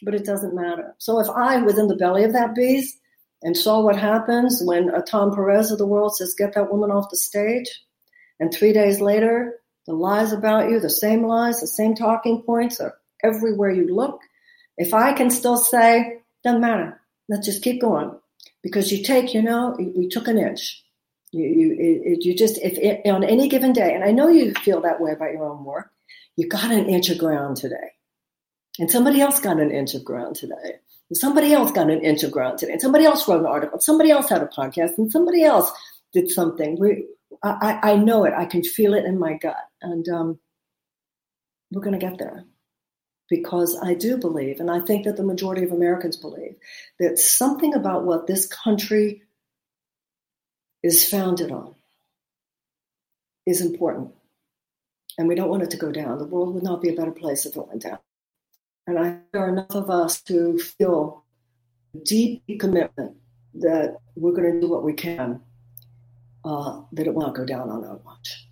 But it doesn't matter. So if I was in the belly of that beast and saw what happens when a Tom Perez of the world says, get that woman off the stage, and three days later the lies about you, the same lies, the same talking points are everywhere you look. If I can still say, doesn't matter, let's just keep going. Because you take, you know, we took an inch. You, you, it, you just, if it, on any given day, and I know you feel that way about your own work, you got an inch of ground today. And somebody else got an inch of ground today. And somebody else got an inch of ground today. And somebody else wrote an article. Somebody else had a podcast. And somebody else did something. We, I, I know it. I can feel it in my gut. And um, we're going to get there because I do believe, and I think that the majority of Americans believe, that something about what this country is founded on is important. And we don't want it to go down. The world would not be a better place if it went down. And I there are enough of us to feel deep commitment that we're going to do what we can uh, that it not go down on our watch.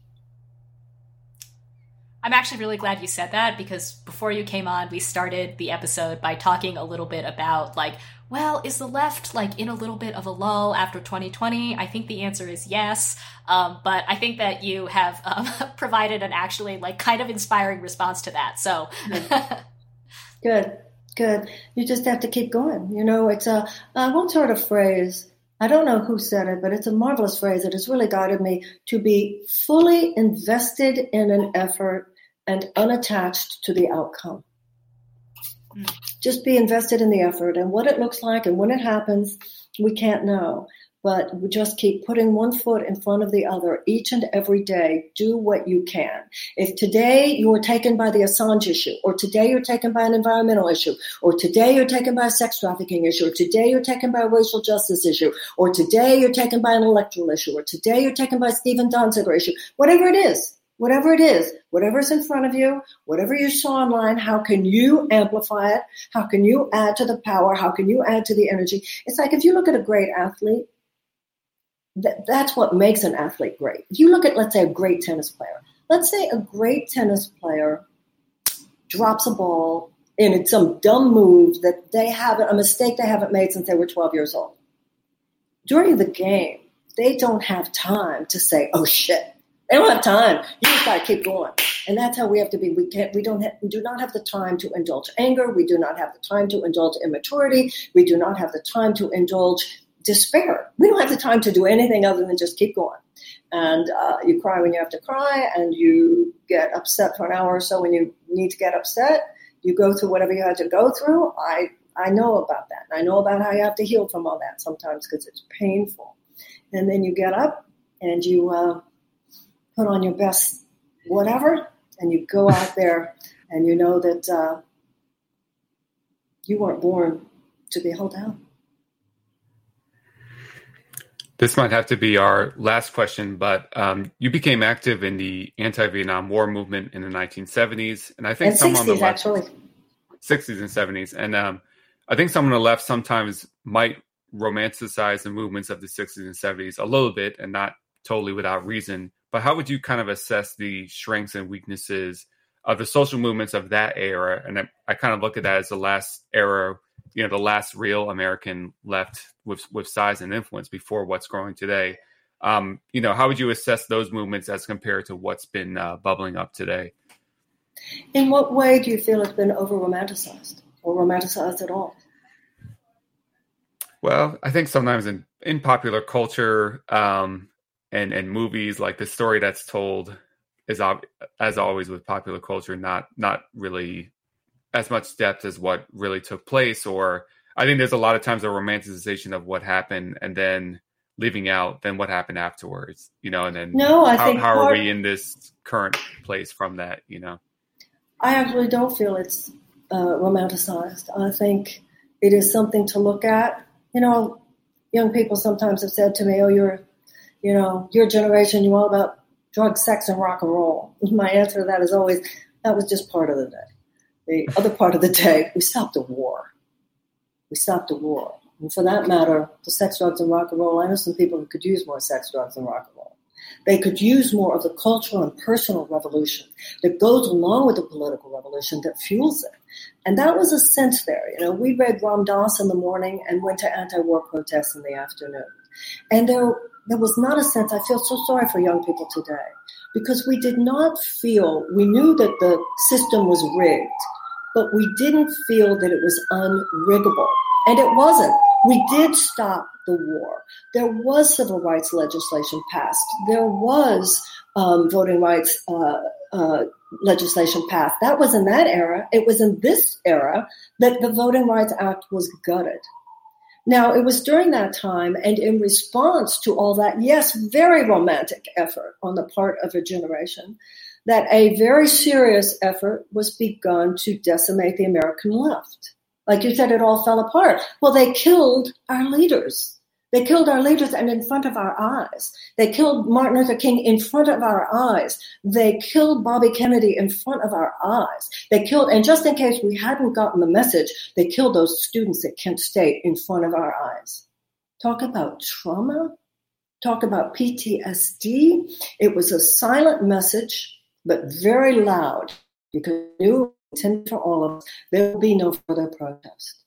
I'm actually really glad you said that because before you came on, we started the episode by talking a little bit about like, well, is the left like in a little bit of a lull after 2020? I think the answer is yes. Um, but I think that you have um, provided an actually like kind of inspiring response to that. So good, good. You just have to keep going. You know, it's a I once heard a phrase I don't know who said it, but it's a marvelous phrase that has really guided me to be fully invested in an effort and unattached to the outcome. Mm. Just be invested in the effort and what it looks like and when it happens, we can't know but just keep putting one foot in front of the other each and every day. Do what you can. If today you are taken by the Assange issue, or today you're taken by an environmental issue, or today you're taken by a sex trafficking issue, or today you're taken by a racial justice issue, or today you're taken by an electoral issue, or today you're taken by Stephen Donziger issue, whatever it is, whatever it is, whatever's in front of you, whatever you saw online, how can you amplify it? How can you add to the power? How can you add to the energy? It's like if you look at a great athlete, that's what makes an athlete great. If you look at, let's say, a great tennis player, let's say a great tennis player drops a ball and it's some dumb move that they haven't, a mistake they haven't made since they were 12 years old. During the game, they don't have time to say, oh shit. They don't have time. You just gotta keep going. And that's how we have to be. We can't, we don't have, we do not have the time to indulge anger. We do not have the time to indulge immaturity. We do not have the time to indulge despair. We don't have the time to do anything other than just keep going. And uh, you cry when you have to cry, and you get upset for an hour or so when you need to get upset. You go through whatever you had to go through. I I know about that. I know about how you have to heal from all that sometimes because it's painful. And then you get up and you uh, put on your best whatever, and you go out there, and you know that uh, you weren't born to be held down. This might have to be our last question, but um, you became active in the anti-Vietnam War movement in the 1970s, and I think and some 60s, on the left, actually. 60s and 70s, and um, I think some on the left sometimes might romanticize the movements of the 60s and 70s a little bit, and not totally without reason. But how would you kind of assess the strengths and weaknesses of the social movements of that era? And I, I kind of look at that as the last era you know the last real American left with with size and influence before what's growing today. Um, you know, how would you assess those movements as compared to what's been uh, bubbling up today? In what way do you feel it's been over romanticized or romanticized at all? Well, I think sometimes in, in popular culture um, and and movies, like the story that's told is ob- as always with popular culture, not not really as much depth as what really took place. Or I think there's a lot of times a romanticization of what happened and then leaving out then what happened afterwards. You know, and then no, I how, think how part, are we in this current place from that? You know, I actually don't feel it's uh, romanticized. I think it is something to look at. You know, young people sometimes have said to me, "Oh, you're, you know, your generation, you're all about drugs, sex, and rock and roll." My answer to that is always, "That was just part of the day. The other part of the day, we stopped a war. We stopped a war, and for that matter, the sex, drugs, and rock and roll. I know some people who could use more sex, drugs, and rock and roll. They could use more of the cultural and personal revolution that goes along with the political revolution that fuels it. And that was a sense there. You know, we read Ram Dass in the morning and went to anti-war protests in the afternoon. And there, there was not a sense, I feel so sorry for young people today, because we did not feel, we knew that the system was rigged, but we didn't feel that it was unriggable. And it wasn't. We did stop the war. There was civil rights legislation passed. There was um, voting rights uh, uh, legislation passed. That was in that era. It was in this era that the Voting Rights Act was gutted. Now, it was during that time and in response to all that, yes, very romantic effort on the part of a generation, that a very serious effort was begun to decimate the American left. Like you said, it all fell apart. Well, they killed our leaders. They killed our leaders and in front of our eyes. They killed Martin Luther King in front of our eyes. They killed Bobby Kennedy in front of our eyes. They killed, and just in case we hadn't gotten the message, they killed those students at Kent State in front of our eyes. Talk about trauma. Talk about PTSD. It was a silent message, but very loud because knew intended for all of us. There will be no further protest.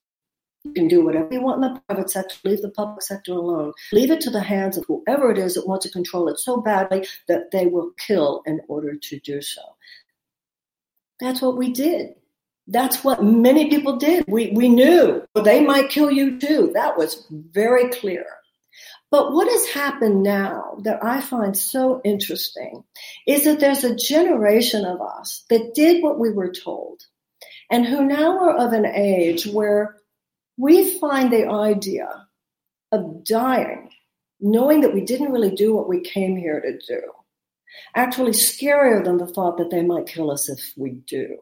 You can do whatever you want in the private sector, leave the public sector alone. Leave it to the hands of whoever it is that wants to control it so badly that they will kill in order to do so. That's what we did. That's what many people did. We, we knew they might kill you too. That was very clear. But what has happened now that I find so interesting is that there's a generation of us that did what we were told and who now are of an age where we find the idea of dying, knowing that we didn't really do what we came here to do, actually scarier than the thought that they might kill us if we do.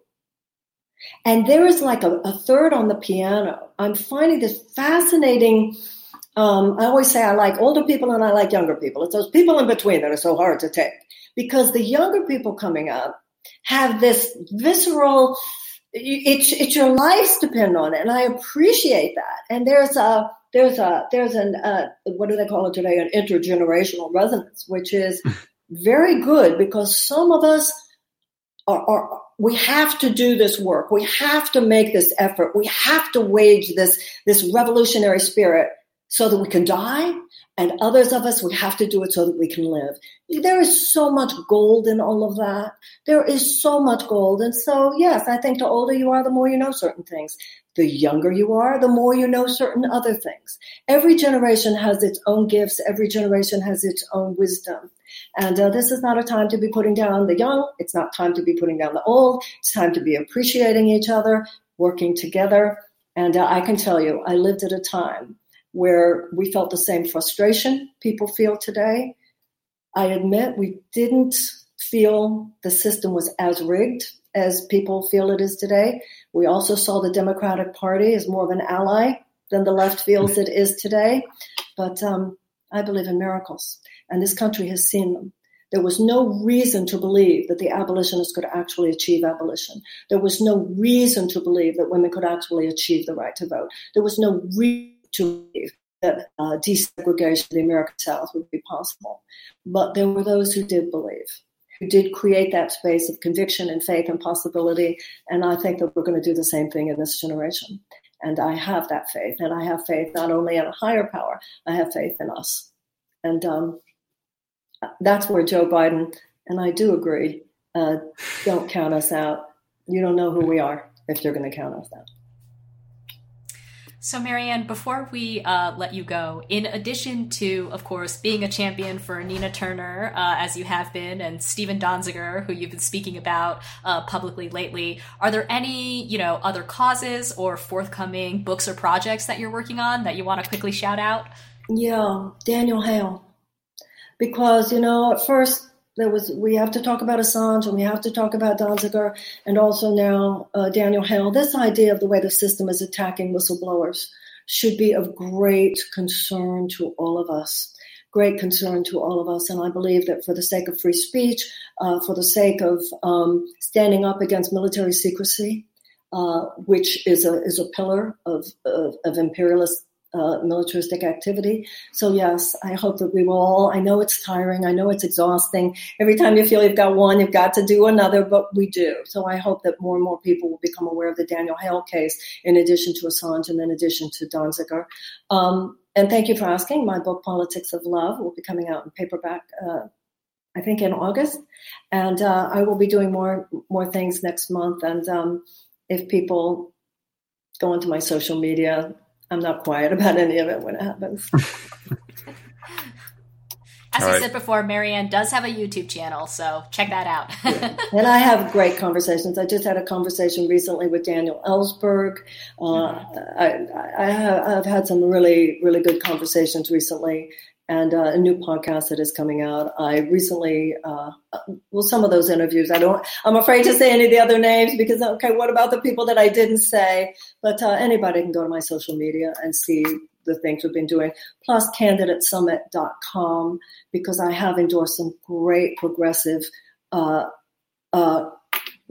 And there is like a, a third on the piano. I'm finding this fascinating. Um, I always say I like older people and I like younger people. It's those people in between that are so hard to take because the younger people coming up have this visceral it's it's your lives depend on it, and I appreciate that. And there's a there's a there's an uh, what do they call it today? An intergenerational resonance, which is very good because some of us are, are we have to do this work. We have to make this effort. We have to wage this this revolutionary spirit so that we can die and others of us, we have to do it so that we can live. There is so much gold in all of that. There is so much gold. And so, yes, I think the older you are, the more you know certain things. The younger you are, the more you know certain other things. Every generation has its own gifts. Every generation has its own wisdom. And uh, this is not a time to be putting down the young. It's not time to be putting down the old. It's time to be appreciating each other, working together. And uh, I can tell you, I lived at a time where we felt the same frustration people feel today. I admit we didn't feel the system was as rigged as people feel it is today. We also saw the Democratic Party as more of an ally than the left feels it is today. But um, I believe in miracles, and this country has seen them. There was no reason to believe that the abolitionists could actually achieve abolition. There was no reason to believe that women could actually achieve the right to vote. There was no reason to believe that uh, desegregation of the American South would be possible. But there were those who did believe, who did create that space of conviction and faith and possibility. And I think that we're going to do the same thing in this generation. And I have that faith. And I have faith not only in a higher power, I have faith in us. And um, that's where Joe Biden, and I do agree, uh, don't count us out. You don't know who we are if you're going to count us out. So, Marianne, before we uh, let you go, in addition to, of course, being a champion for Nina Turner, uh, as you have been, and Stephen Donziger, who you've been speaking about uh, publicly lately, are there any, you know, other causes or forthcoming books or projects that you're working on that you want to quickly shout out? Yeah, Daniel Hale. Because, you know, at first there was we have to talk about Assange and we have to talk about Donziger and also now uh, Daniel Hale. This idea of the way the system is attacking whistleblowers should be of great concern to all of us. Great concern to all of us, and I believe that for the sake of free speech, uh, for the sake of um, standing up against military secrecy, uh, which is a is a pillar of, of, of imperialist uh, militaristic activity. So yes, I hope that we will all. I know it's tiring. I know it's exhausting. Every time you feel you've got one, you've got to do another. But we do. So I hope that more and more people will become aware of the Daniel Hale case, in addition to Assange, and in addition to Donziger. Um, and thank you for asking. My book, Politics of Love, will be coming out in paperback. Uh, I think in August, and uh, I will be doing more more things next month. And um, if people go into my social media, I'm not quiet about any of it when it happens. As All I right. said before, Marianne does have a YouTube channel, so check that out. yeah. And I have great conversations. I just had a conversation recently with Daniel Ellsberg. Uh, mm-hmm. I, I have, I've had some really, really good conversations recently and uh, a new podcast that is coming out. I recently, uh, well, some of those interviews, I don't, I'm afraid to say any of the other names because, okay, what about the people that I didn't say? But uh, anybody can go to my social media and see the things we've been doing, plus candidatesummit.com, because I have endorsed some great progressive uh, uh,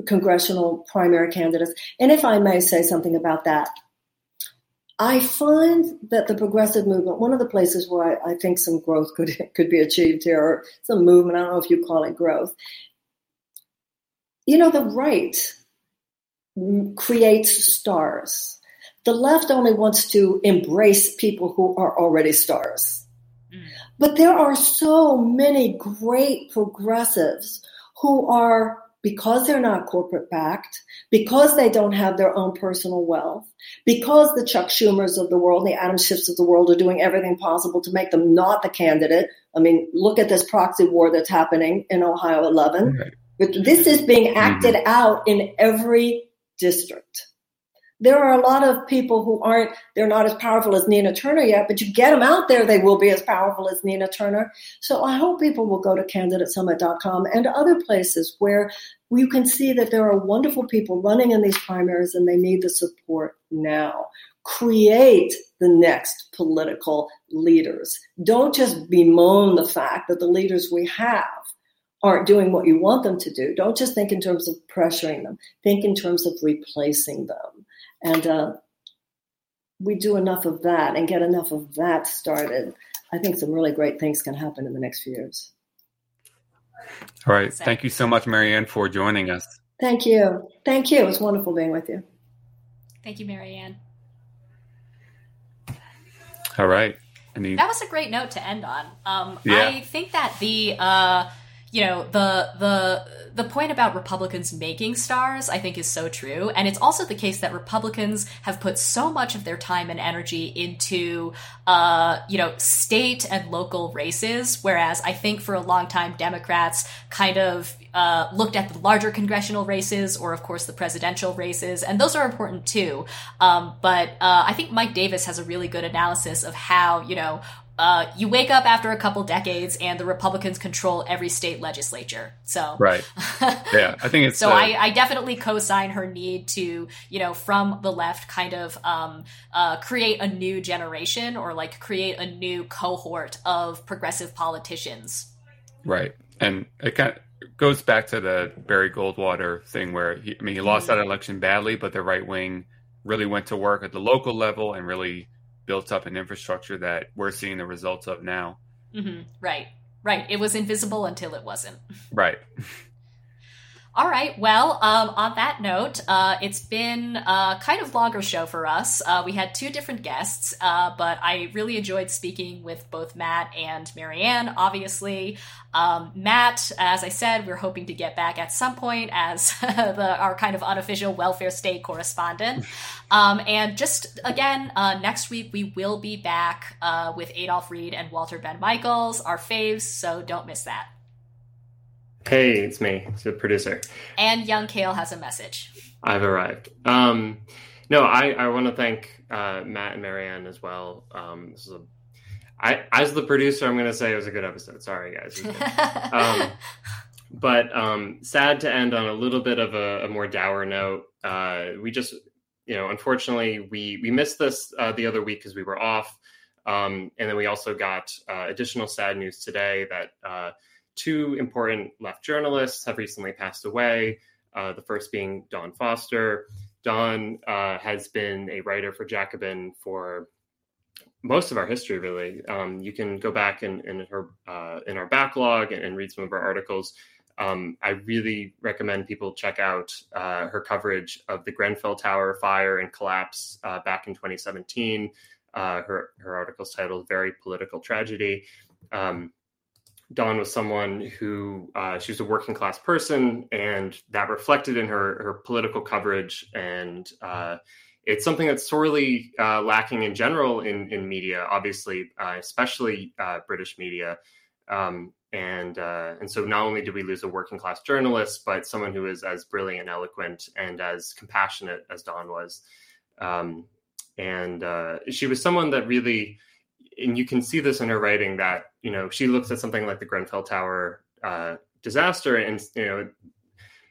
congressional primary candidates. And if I may say something about that, I find that the progressive movement, one of the places where I, I, think some growth could could be achieved here, or some movement, I don't know if you call it growth. You know, the right creates stars. The left only wants to embrace people who are already stars. Mm. But there are so many great progressives who are because they're not corporate backed, because they don't have their own personal wealth, because the Chuck Schumers of the world, the Adam Schiffs of the world are doing everything possible to make them not the candidate. I mean, look at this proxy war that's happening in Ohio 11. Right. This is being acted mm-hmm. out in every district there are a lot of people who aren't they're not as powerful as nina turner yet but you get them out there they will be as powerful as nina turner so i hope people will go to candidatesummit.com and other places where you can see that there are wonderful people running in these primaries and they need the support now create the next political leaders don't just bemoan the fact that the leaders we have aren't doing what you want them to do. Don't just think in terms of pressuring them. Think in terms of replacing them. And uh, we do enough of that and get enough of that started, I think some really great things can happen in the next few years. All right. Thank you so much, Marianne, for joining us. Thank you. Thank you. It was wonderful being with you. Thank you, Marianne. All right. Any... That was a great note to end on. Um, yeah. I think that the uh, you know the the the point about Republicans making stars, I think, is so true. And it's also the case that Republicans have put so much of their time and energy into, uh, you know, state and local races. Whereas I think for a long time, Democrats kind of uh, looked at the larger congressional races or, of course, the presidential races. And those are important too. Um, but uh, I think Mike Davis has a really good analysis of how, you know, uh, you wake up after a couple decades and the Republicans control every state legislature. So right, yeah, I think it's so. Uh, I, I, definitely co-sign her need to you know from the left kind of um, uh, create a new generation or like create a new cohort of progressive politicians. Right, and it kind of goes back to the Barry Goldwater thing where he, I mean he lost mm-hmm. that election badly, but the right wing really went to work at the local level and really built up an infrastructure that we're seeing the results of now. Mm-hmm. Right, right. It was invisible until it wasn't. Right. All right. Well, um, on that note, uh, it's been a kind of longer show for us. Uh, we had two different guests, uh, but I really enjoyed speaking with both Matt and Marianne, obviously. Um, Matt, as I said, we're hoping to get back at some point as the, our kind of unofficial welfare state correspondent. Um, and just again, uh, next week we will be back uh, with Adolf Reed and Walter Benn Michaels, our faves, so don't miss that. Hey, it's me, it's the producer. And Young Kale has a message. I've arrived. Um, no, I, I want to thank uh, Matt and Marianne as well. Um, this is a, I, as the producer, I'm going to say it was a good episode. Sorry, guys. um, but um, sad to end on a little bit of a, a more dour note. Uh, we just, you know, unfortunately, we we missed this uh, the other week because we were off, um, and then we also got uh, additional sad news today that uh, two important left journalists have recently passed away. Uh, the first being Dawn Foster. Dawn uh, has been a writer for Jacobin for most of our history, really. Um, you can go back in, in her uh, in our backlog and, and, read some of her articles. Um, I really recommend people check out uh, her coverage of the Grenfell Tower fire and collapse uh, back in 2017. Uh, her her article is titled "Very Political Tragedy." Um, Dawn was someone who uh, she was a working class person, and that reflected in her her political coverage. And uh, it's something that's sorely uh, lacking in general in in media, obviously, uh, especially uh, British media. Um, and uh, and so not only did we lose a working class journalist, but someone who is as brilliant eloquent and as compassionate as Dawn was. Um, and she was someone that really and you can see this in her writing that you know she looks at something like the Grenfell Tower uh, disaster, and you know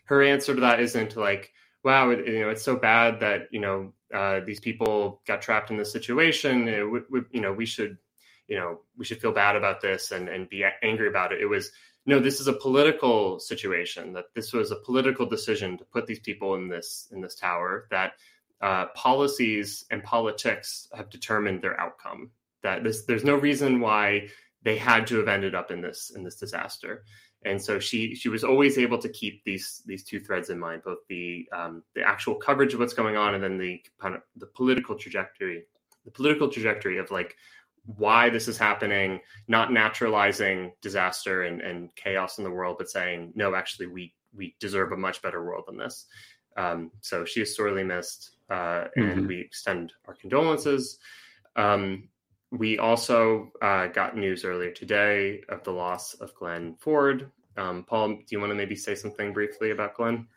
her answer to that isn't like, "Wow, it, you know it's so bad that you know uh, these people got trapped in this situation. It, you know we should you know we should feel bad about this and and be angry about it." It was no, this is a political situation. That this was a political decision to put these people in this in this tower. That uh, policies and politics have determined their outcome that this, there's no reason why they had to have ended up in this in this disaster and so she she was always able to keep these these two threads in mind both the um, the actual coverage of what's going on and then the kind of the political trajectory the political trajectory of like why this is happening not naturalizing disaster and, and chaos in the world but saying no actually we we deserve a much better world than this um, so she is sorely missed uh, and mm-hmm. we extend our condolences um, we also uh, got news earlier today of the loss of Glenn Ford. Um, Paul, do you want to maybe say something briefly about Glenn?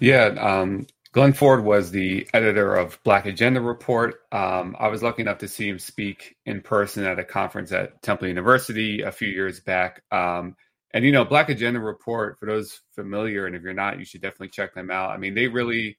Yeah, um, Glenn Ford was the editor of Black Agenda Report. Um, I was lucky enough to see him speak in person at a conference at Temple University a few years back. Um, and, you know, Black Agenda Report, for those familiar, and if you're not, you should definitely check them out. I mean, they really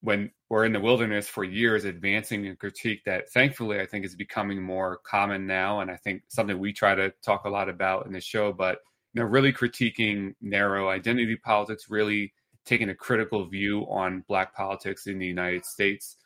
when we're in the wilderness for years advancing a critique that thankfully I think is becoming more common now. And I think something we try to talk a lot about in the show, but you know, really critiquing narrow identity politics, really taking a critical view on black politics in the United States.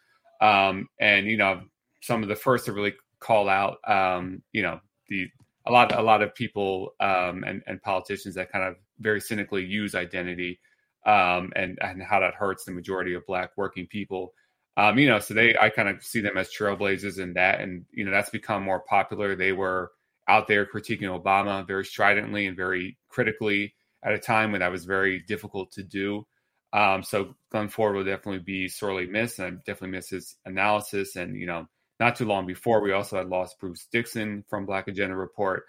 Um, and, you know, some of the first to really call out, um, you know, the, a lot, a lot of people um, and, and politicians that kind of very cynically use identity um, and and how that hurts the majority of black working people. Um, you know, so they I kind of see them as trailblazers in that, and you know that's become more popular. They were out there critiquing Obama very stridently and very critically at a time when that was very difficult to do. Um, so Glenn Ford will definitely be sorely missed, and I definitely miss his analysis. And you know, not too long before, we also had lost Bruce Dixon from Black Agenda Report.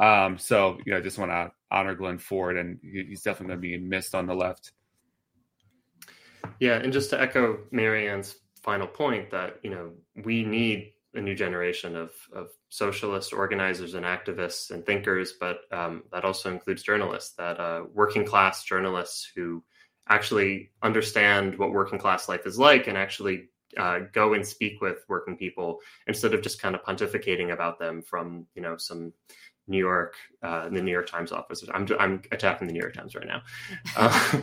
Um, so you know, I just want to honor Glenn Ford, and he's definitely going to be missed on the left. Yeah, and just to echo Marianne's final point that you know we need a new generation of of socialist organizers and activists and thinkers, but um, that also includes journalists, that uh, working class journalists who actually understand what working class life is like and actually uh, go and speak with working people instead of just kind of pontificating about them from you know some New York, uh, the New York Times office. I'm I'm attacking the New York Times right now.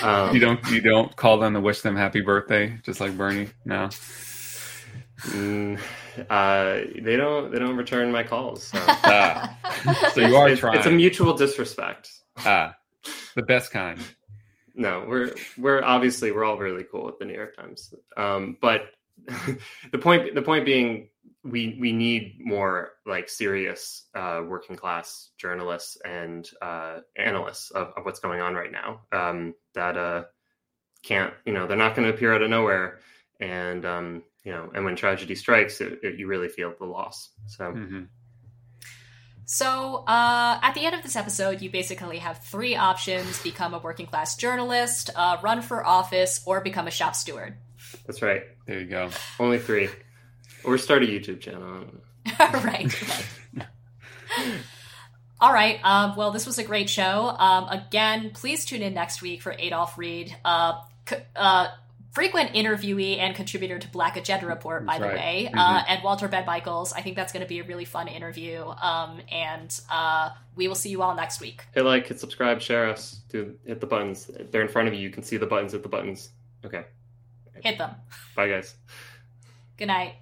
Uh, um, you don't you don't call them to wish them happy birthday, just like Bernie. No. Mm, uh, they don't they don't return my calls. So, ah. so you are trying. It's a mutual disrespect. Ah, the best kind. No, we're we're obviously we're all really cool with the New York Times. Um, but the point the point being we we need more like serious uh, working class journalists and uh, analysts of, of, what's going on right now um, that uh, can't you know they're not going to appear out of nowhere and um, you know and when tragedy strikes it, it, you really feel the loss so mm-hmm. So, uh, at the end of this episode, you basically have three options become a working class journalist, uh, run for office, or become a shop steward. That's right. There you go. Only three. Or start a YouTube channel. right. All right. Um, well, this was a great show. Um, again, please tune in next week for Adolf Reed. Uh, uh, frequent interviewee and contributor to Black Agenda Report, by That's the right. way, Mhm. uh, and Walter Benn Michaels. I think that's going to be a really fun interview. Um, and uh, we will see you all next week. Hit like, hit subscribe, share us. Do hit the buttons. They're in front of you. You can see the buttons. Hit the buttons. Okay. Hit them. Bye, guys. Good night.